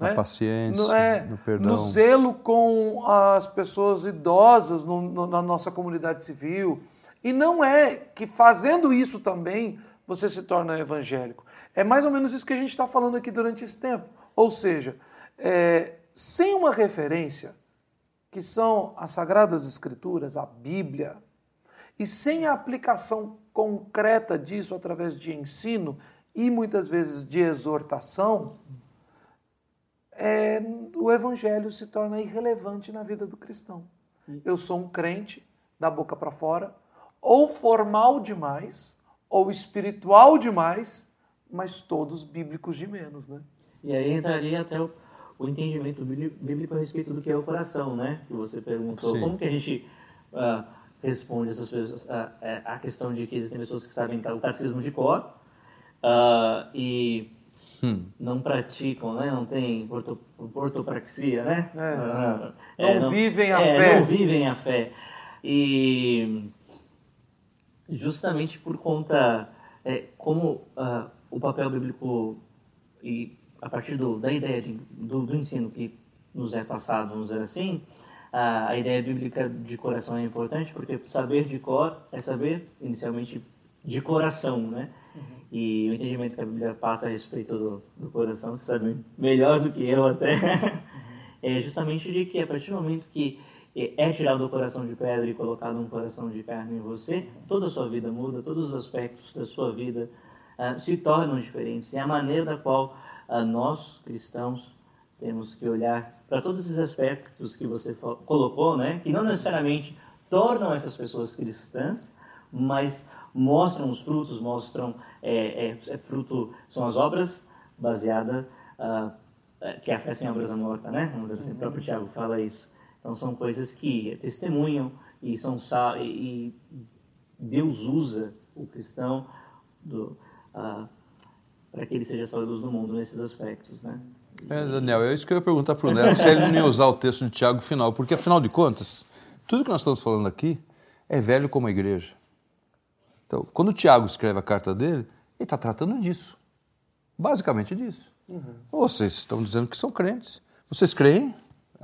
Na né? paciência, no, é, no perdão. No zelo com as pessoas idosas no, no, na nossa comunidade civil. E não é que fazendo isso também você se torna evangélico. É mais ou menos isso que a gente está falando aqui durante esse tempo. Ou seja, é, sem uma referência, que são as Sagradas Escrituras, a Bíblia, e sem a aplicação concreta disso através de ensino e muitas vezes de exortação, é, o evangelho se torna irrelevante na vida do cristão. Eu sou um crente da boca para fora, ou formal demais, ou espiritual demais, mas todos bíblicos de menos, né? E aí entraria até o, o entendimento bíblico a respeito do que é o coração, né? Que você perguntou. Sim. Como que a gente uh, responde essas pessoas, a, a, questão de que existem pessoas que sabem o catecismo de cor uh, e hum. não praticam, né? Não tem orto, ortopraxia, né? É. Uh, não, não, vivem a é, fé. Não vivem a fé. E justamente por conta é, como uh, o papel bíblico e a partir do, da ideia de, do, do ensino que nos é passado, vamos dizer assim, a, a ideia bíblica de coração é importante porque saber de cor é saber inicialmente de coração, né? Uhum. E o entendimento que a Bíblia passa a respeito do, do coração, você sabe melhor do que eu até, [laughs] é justamente de que a partir do momento que é tirado do coração de pedra e colocado um coração de carne em você, toda a sua vida muda, todos os aspectos da sua vida uh, se tornam diferentes. E a maneira da qual uh, nós, cristãos, temos que olhar para todos esses aspectos que você colocou, né? que não necessariamente tornam essas pessoas cristãs, mas mostram os frutos, mostram é, é, é fruto, são as obras baseadas, uh, que a fé sem obras é morta, né? Vamos dizer assim, o próprio Tiago fala isso. Então são coisas que testemunham e são e Deus usa o cristão uh, para que ele seja só luz no mundo nesses aspectos, né? É, Daniel, é isso que eu ia perguntar para o Neto, se ele não ia usar o texto de Tiago final, porque afinal de contas, tudo que nós estamos falando aqui é velho como a igreja. Então, quando o Tiago escreve a carta dele, ele está tratando disso. Basicamente disso. Uhum. Vocês estão dizendo que são crentes. Vocês creem?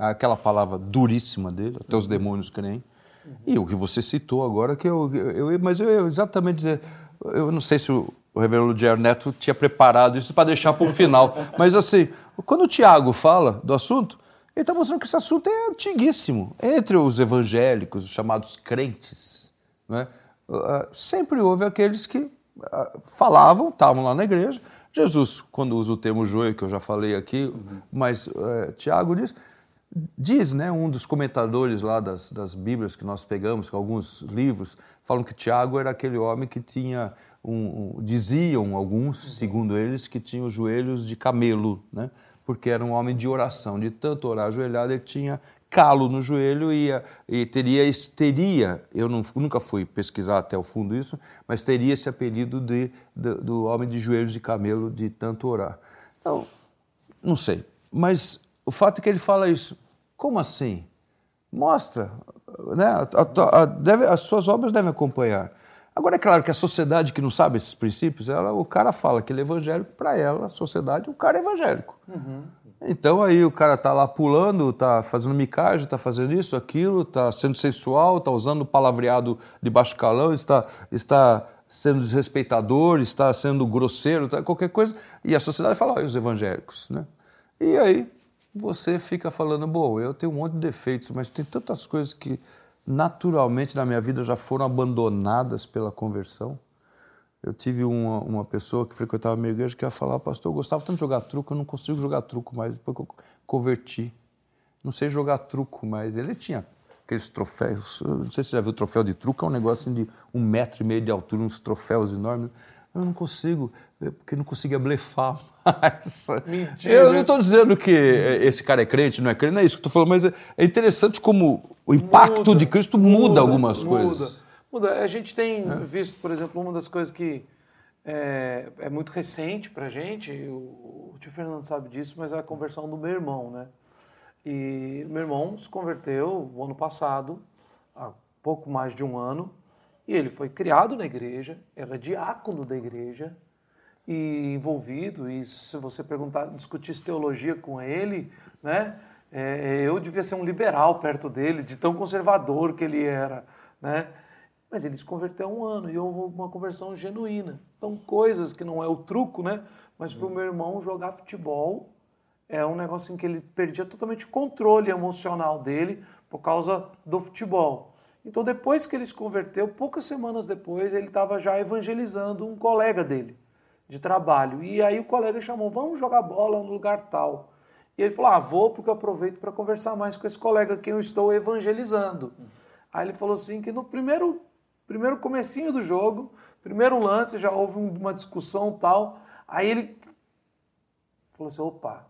Aquela palavra duríssima dele, até os demônios creem. Uhum. E o que você citou agora, que eu, eu, eu mas eu ia exatamente dizer, eu não sei se o, o reverendo Jair Neto tinha preparado isso para deixar para o final, mas assim, quando o Tiago fala do assunto, ele está mostrando que esse assunto é antiguíssimo. Entre os evangélicos, os chamados crentes, né, sempre houve aqueles que falavam, estavam lá na igreja. Jesus, quando usa o termo joio, que eu já falei aqui, uhum. mas é, Tiago diz, diz, né, um dos comentadores lá das, das Bíblias que nós pegamos, com alguns livros, falam que Tiago era aquele homem que tinha um, um, diziam alguns, segundo eles, que tinha os joelhos de camelo, né? porque era um homem de oração. De tanto orar ajoelhado, ele tinha calo no joelho e, e teria, teria, eu não, nunca fui pesquisar até o fundo isso, mas teria esse apelido de, de, do homem de joelhos de camelo de tanto orar. Então, não sei. Mas o fato é que ele fala isso. Como assim? Mostra. Né? A, a, a, deve, as suas obras devem acompanhar. Agora, é claro que a sociedade que não sabe esses princípios, ela, o cara fala que ele é evangélico, para ela, a sociedade, o cara é evangélico. Uhum. Então aí o cara tá lá pulando, tá fazendo micagem, tá fazendo isso, aquilo, tá sendo sensual, tá usando palavreado de baixo calão, está, está sendo desrespeitador, está sendo grosseiro, tá, qualquer coisa. E a sociedade fala, olha os evangélicos, né? E aí você fica falando, bom, eu tenho um monte de defeitos, mas tem tantas coisas que naturalmente na minha vida já foram abandonadas pela conversão. Eu tive uma, uma pessoa que frequentava a minha igreja que ia falar, pastor, eu gostava tanto de jogar truco, eu não consigo jogar truco mais, depois que eu converti. Não sei jogar truco mais. Ele tinha aqueles troféus, não sei se você já viu o troféu de truco, é um negócio de um metro e meio de altura, uns troféus enormes. Eu não consigo, porque não conseguia blefar [laughs] mais. Mentira. Eu não estou dizendo que esse cara é crente, não é crente, não é isso que estou falando, mas é interessante como o impacto muda, de Cristo muda, muda algumas muda. coisas. Muda. A gente tem é. visto, por exemplo, uma das coisas que é, é muito recente para a gente, o, o tio Fernando sabe disso, mas é a conversão do meu irmão, né? E meu irmão se converteu o ano passado, há pouco mais de um ano, e ele foi criado na igreja, era diácono da igreja, e envolvido, e se você perguntar, discutisse teologia com ele, né? É, eu devia ser um liberal perto dele, de tão conservador que ele era, né? Mas ele se converteu há um ano e houve uma conversão genuína. Então, coisas que não é o truco, né? Mas para o meu irmão jogar futebol é um negócio em que ele perdia totalmente o controle emocional dele por causa do futebol. Então, depois que ele se converteu, poucas semanas depois, ele estava já evangelizando um colega dele de trabalho. E aí o colega chamou: vamos jogar bola no lugar tal. E ele falou: ah, vou porque eu aproveito para conversar mais com esse colega que eu estou evangelizando. Aí ele falou assim que no primeiro Primeiro comecinho do jogo, primeiro lance, já houve uma discussão tal. Aí ele falou assim, opa,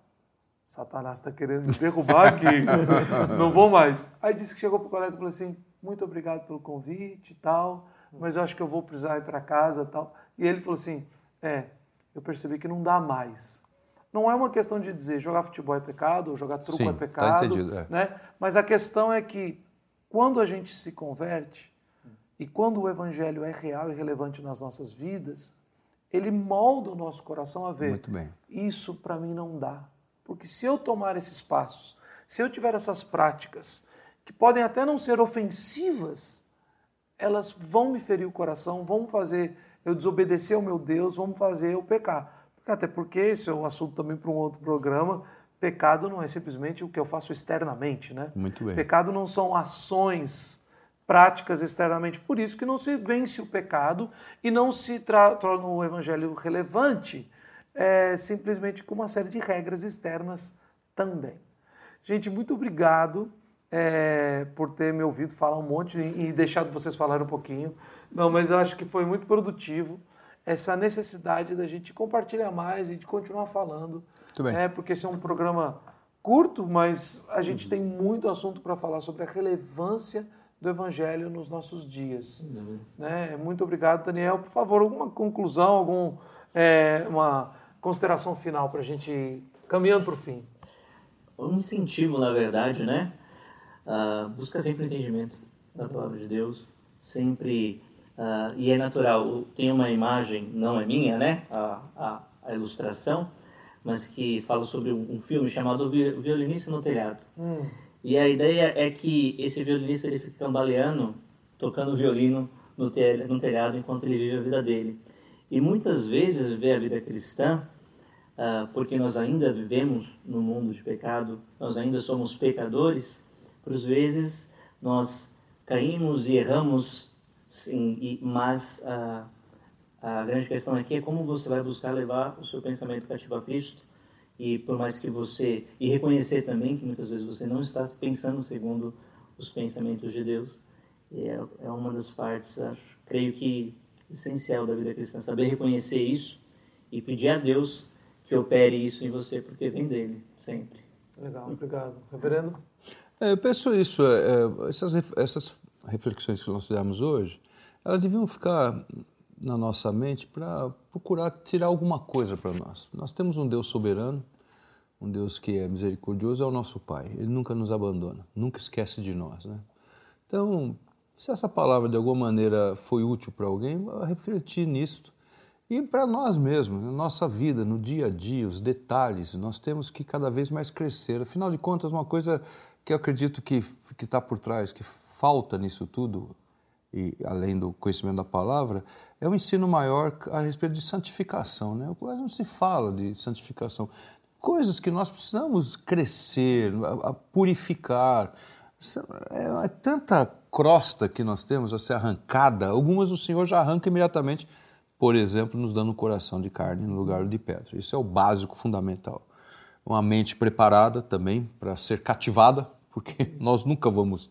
Satanás está querendo me derrubar aqui, [laughs] não vou mais. Aí disse que chegou para o colega e falou assim, muito obrigado pelo convite e tal, mas eu acho que eu vou precisar ir para casa tal. E ele falou assim, é, eu percebi que não dá mais. Não é uma questão de dizer jogar futebol é pecado, ou jogar truco Sim, é tá pecado, tá entendido, é. né? mas a questão é que quando a gente se converte, e quando o Evangelho é real e relevante nas nossas vidas, ele molda o nosso coração a ver. Muito bem. Isso para mim não dá. Porque se eu tomar esses passos, se eu tiver essas práticas, que podem até não ser ofensivas, elas vão me ferir o coração, vão fazer eu desobedecer ao meu Deus, vão fazer eu pecar. Até porque, isso é um assunto também para um outro programa, pecado não é simplesmente o que eu faço externamente, né? Muito bem. Pecado não são ações práticas externamente. Por isso que não se vence o pecado e não se torna o evangelho relevante é, simplesmente com uma série de regras externas também. Gente, muito obrigado é, por ter me ouvido falar um monte e deixado vocês falarem um pouquinho. Não, mas eu acho que foi muito produtivo essa necessidade da gente compartilhar mais e de continuar falando. Muito bem. É, porque esse é um programa curto, mas a gente uhum. tem muito assunto para falar sobre a relevância do Evangelho nos nossos dias. Uhum. Né? Muito obrigado, Daniel. Por favor, alguma conclusão, alguma é, uma consideração final para a gente ir caminhando para o fim? Um incentivo, na verdade, né? Uh, busca sempre o entendimento da palavra de Deus, sempre uh, e é natural. Tem uma imagem, não é minha, né? A, a, a ilustração, mas que fala sobre um, um filme chamado O Violinista no Telhado. Hum. E a ideia é que esse violinista ele fica cambaleando, tocando violino no, telhado, no telhado enquanto ele vive a vida dele. E muitas vezes viver a vida cristã, uh, porque nós ainda vivemos no mundo de pecado, nós ainda somos pecadores, por vezes nós caímos e erramos, sim, e, mas uh, a grande questão aqui é como você vai buscar levar o seu pensamento cativo a Cristo e por mais que você e reconhecer também que muitas vezes você não está pensando segundo os pensamentos de Deus é, é uma das partes acho creio que essencial da vida cristã saber reconhecer isso e pedir a Deus que opere isso em você porque vem dele sempre. Legal obrigado. Reverendo eu penso isso é, é essas essas reflexões que nós fizemos hoje elas deviam ficar na nossa mente para procurar tirar alguma coisa para nós. Nós temos um Deus soberano, um Deus que é misericordioso, é o nosso Pai. Ele nunca nos abandona, nunca esquece de nós. Né? Então, se essa palavra de alguma maneira foi útil para alguém, refletir nisto. E para nós mesmos, na nossa vida, no dia a dia, os detalhes, nós temos que cada vez mais crescer. Afinal de contas, uma coisa que eu acredito que está por trás, que falta nisso tudo, e além do conhecimento da palavra, é um ensino maior a respeito de santificação. Né? Quase não se fala de santificação. Coisas que nós precisamos crescer, a, a purificar. É, é, tanta crosta que nós temos a ser arrancada. Algumas o Senhor já arranca imediatamente, por exemplo, nos dando um coração de carne no lugar de pedra. Isso é o básico, fundamental. Uma mente preparada também para ser cativada, porque [laughs] nós nunca vamos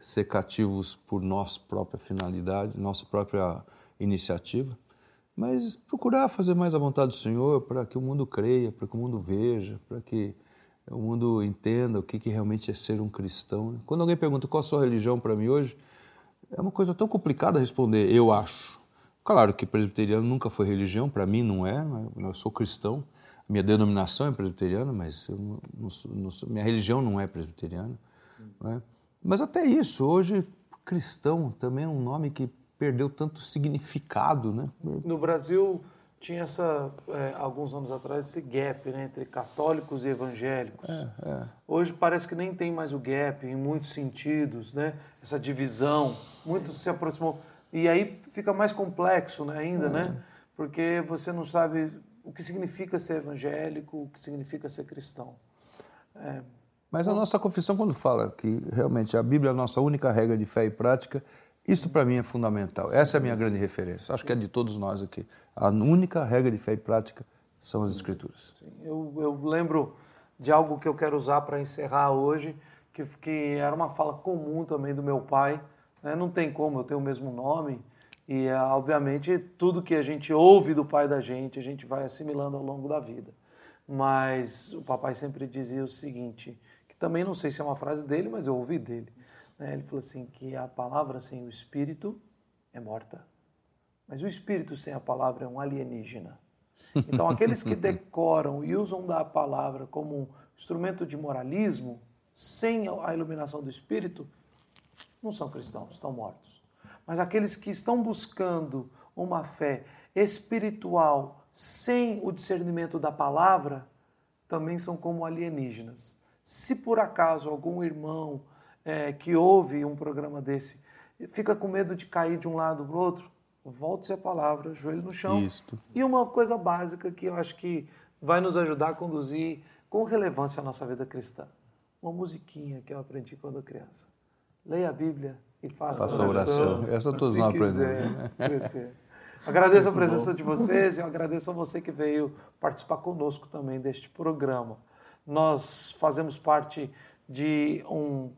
ser cativos por nossa própria finalidade, nossa própria iniciativa, mas procurar fazer mais a vontade do Senhor para que o mundo creia, para que o mundo veja, para que o mundo entenda o que, que realmente é ser um cristão. Quando alguém pergunta qual a sua religião para mim hoje, é uma coisa tão complicada responder, eu acho. Claro que presbiteriano nunca foi religião, para mim não é, eu sou cristão, minha denominação é presbiteriana, mas não, não, minha religião não é presbiteriana. Não é? Mas até isso, hoje cristão também é um nome que perdeu tanto significado, né? No Brasil tinha essa é, alguns anos atrás esse gap né, entre católicos e evangélicos. É, é. Hoje parece que nem tem mais o gap em muitos sentidos, né? Essa divisão, muitos se aproximam e aí fica mais complexo né, ainda, né? É. Porque você não sabe o que significa ser evangélico, o que significa ser cristão. É. Mas a nossa confissão, quando fala que realmente a Bíblia é a nossa única regra de fé e prática, isso para mim é fundamental. Essa é a minha grande referência. Acho que é de todos nós aqui. A única regra de fé e prática são as Escrituras. Sim. Eu, eu lembro de algo que eu quero usar para encerrar hoje, que, que era uma fala comum também do meu pai. Né? Não tem como, eu tenho o mesmo nome. E, obviamente, tudo que a gente ouve do pai da gente, a gente vai assimilando ao longo da vida. Mas o papai sempre dizia o seguinte, que também não sei se é uma frase dele, mas eu ouvi dele. Né? Ele falou assim que a palavra sem o espírito é morta, mas o espírito sem a palavra é um alienígena. Então aqueles que [laughs] decoram e usam da palavra como um instrumento de moralismo, sem a iluminação do espírito, não são cristãos, estão mortos. Mas aqueles que estão buscando uma fé espiritual sem o discernimento da palavra, também são como alienígenas. Se por acaso algum irmão é, que ouve um programa desse fica com medo de cair de um lado para o outro, volte-se a palavra, joelho no chão. Isto. E uma coisa básica que eu acho que vai nos ajudar a conduzir com relevância a nossa vida cristã. Uma musiquinha que eu aprendi quando criança. Leia a Bíblia e faça, faça oração. oração. Essa todos nós aprendemos. Agradeço a presença de vocês e agradeço a você que veio participar conosco também deste programa. Nós fazemos parte de um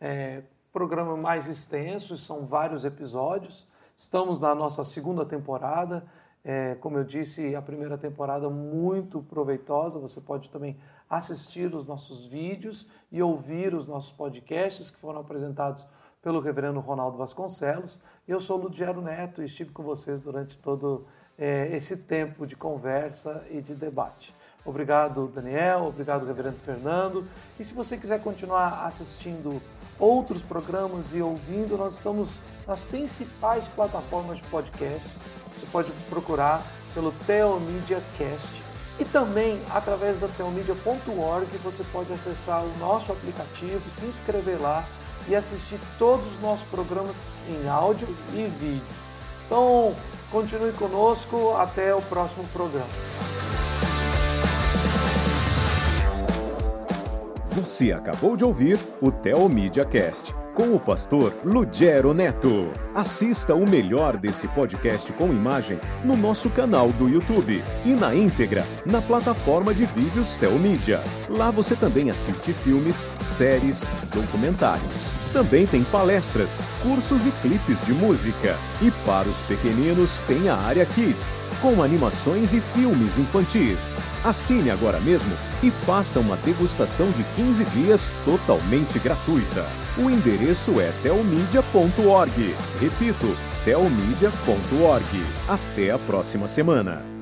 é, programa mais extenso, são vários episódios. Estamos na nossa segunda temporada. É, como eu disse, a primeira temporada muito proveitosa. Você pode também assistir os nossos vídeos e ouvir os nossos podcasts que foram apresentados pelo reverendo Ronaldo Vasconcelos. Eu sou Ludiero Neto e estive com vocês durante todo é, esse tempo de conversa e de debate. Obrigado, Daniel. Obrigado, Reverendo Fernando. E se você quiser continuar assistindo outros programas e ouvindo, nós estamos nas principais plataformas de podcast. Você pode procurar pelo Teomedia Cast. E também, através da teomedia.org, você pode acessar o nosso aplicativo, se inscrever lá e assistir todos os nossos programas em áudio e vídeo. Então, continue conosco. Até o próximo programa. Você acabou de ouvir o Teomídia Cast com o pastor Lugero Neto. Assista o melhor desse podcast com imagem no nosso canal do YouTube e na íntegra na plataforma de vídeos Teomídia. Lá você também assiste filmes, séries, documentários. Também tem palestras, cursos e clipes de música. E para os pequeninos tem a área Kids com animações e filmes infantis. Assine agora mesmo e faça uma degustação de 15 dias totalmente gratuita. O endereço é telmedia.org. Repito, telmedia.org. Até a próxima semana.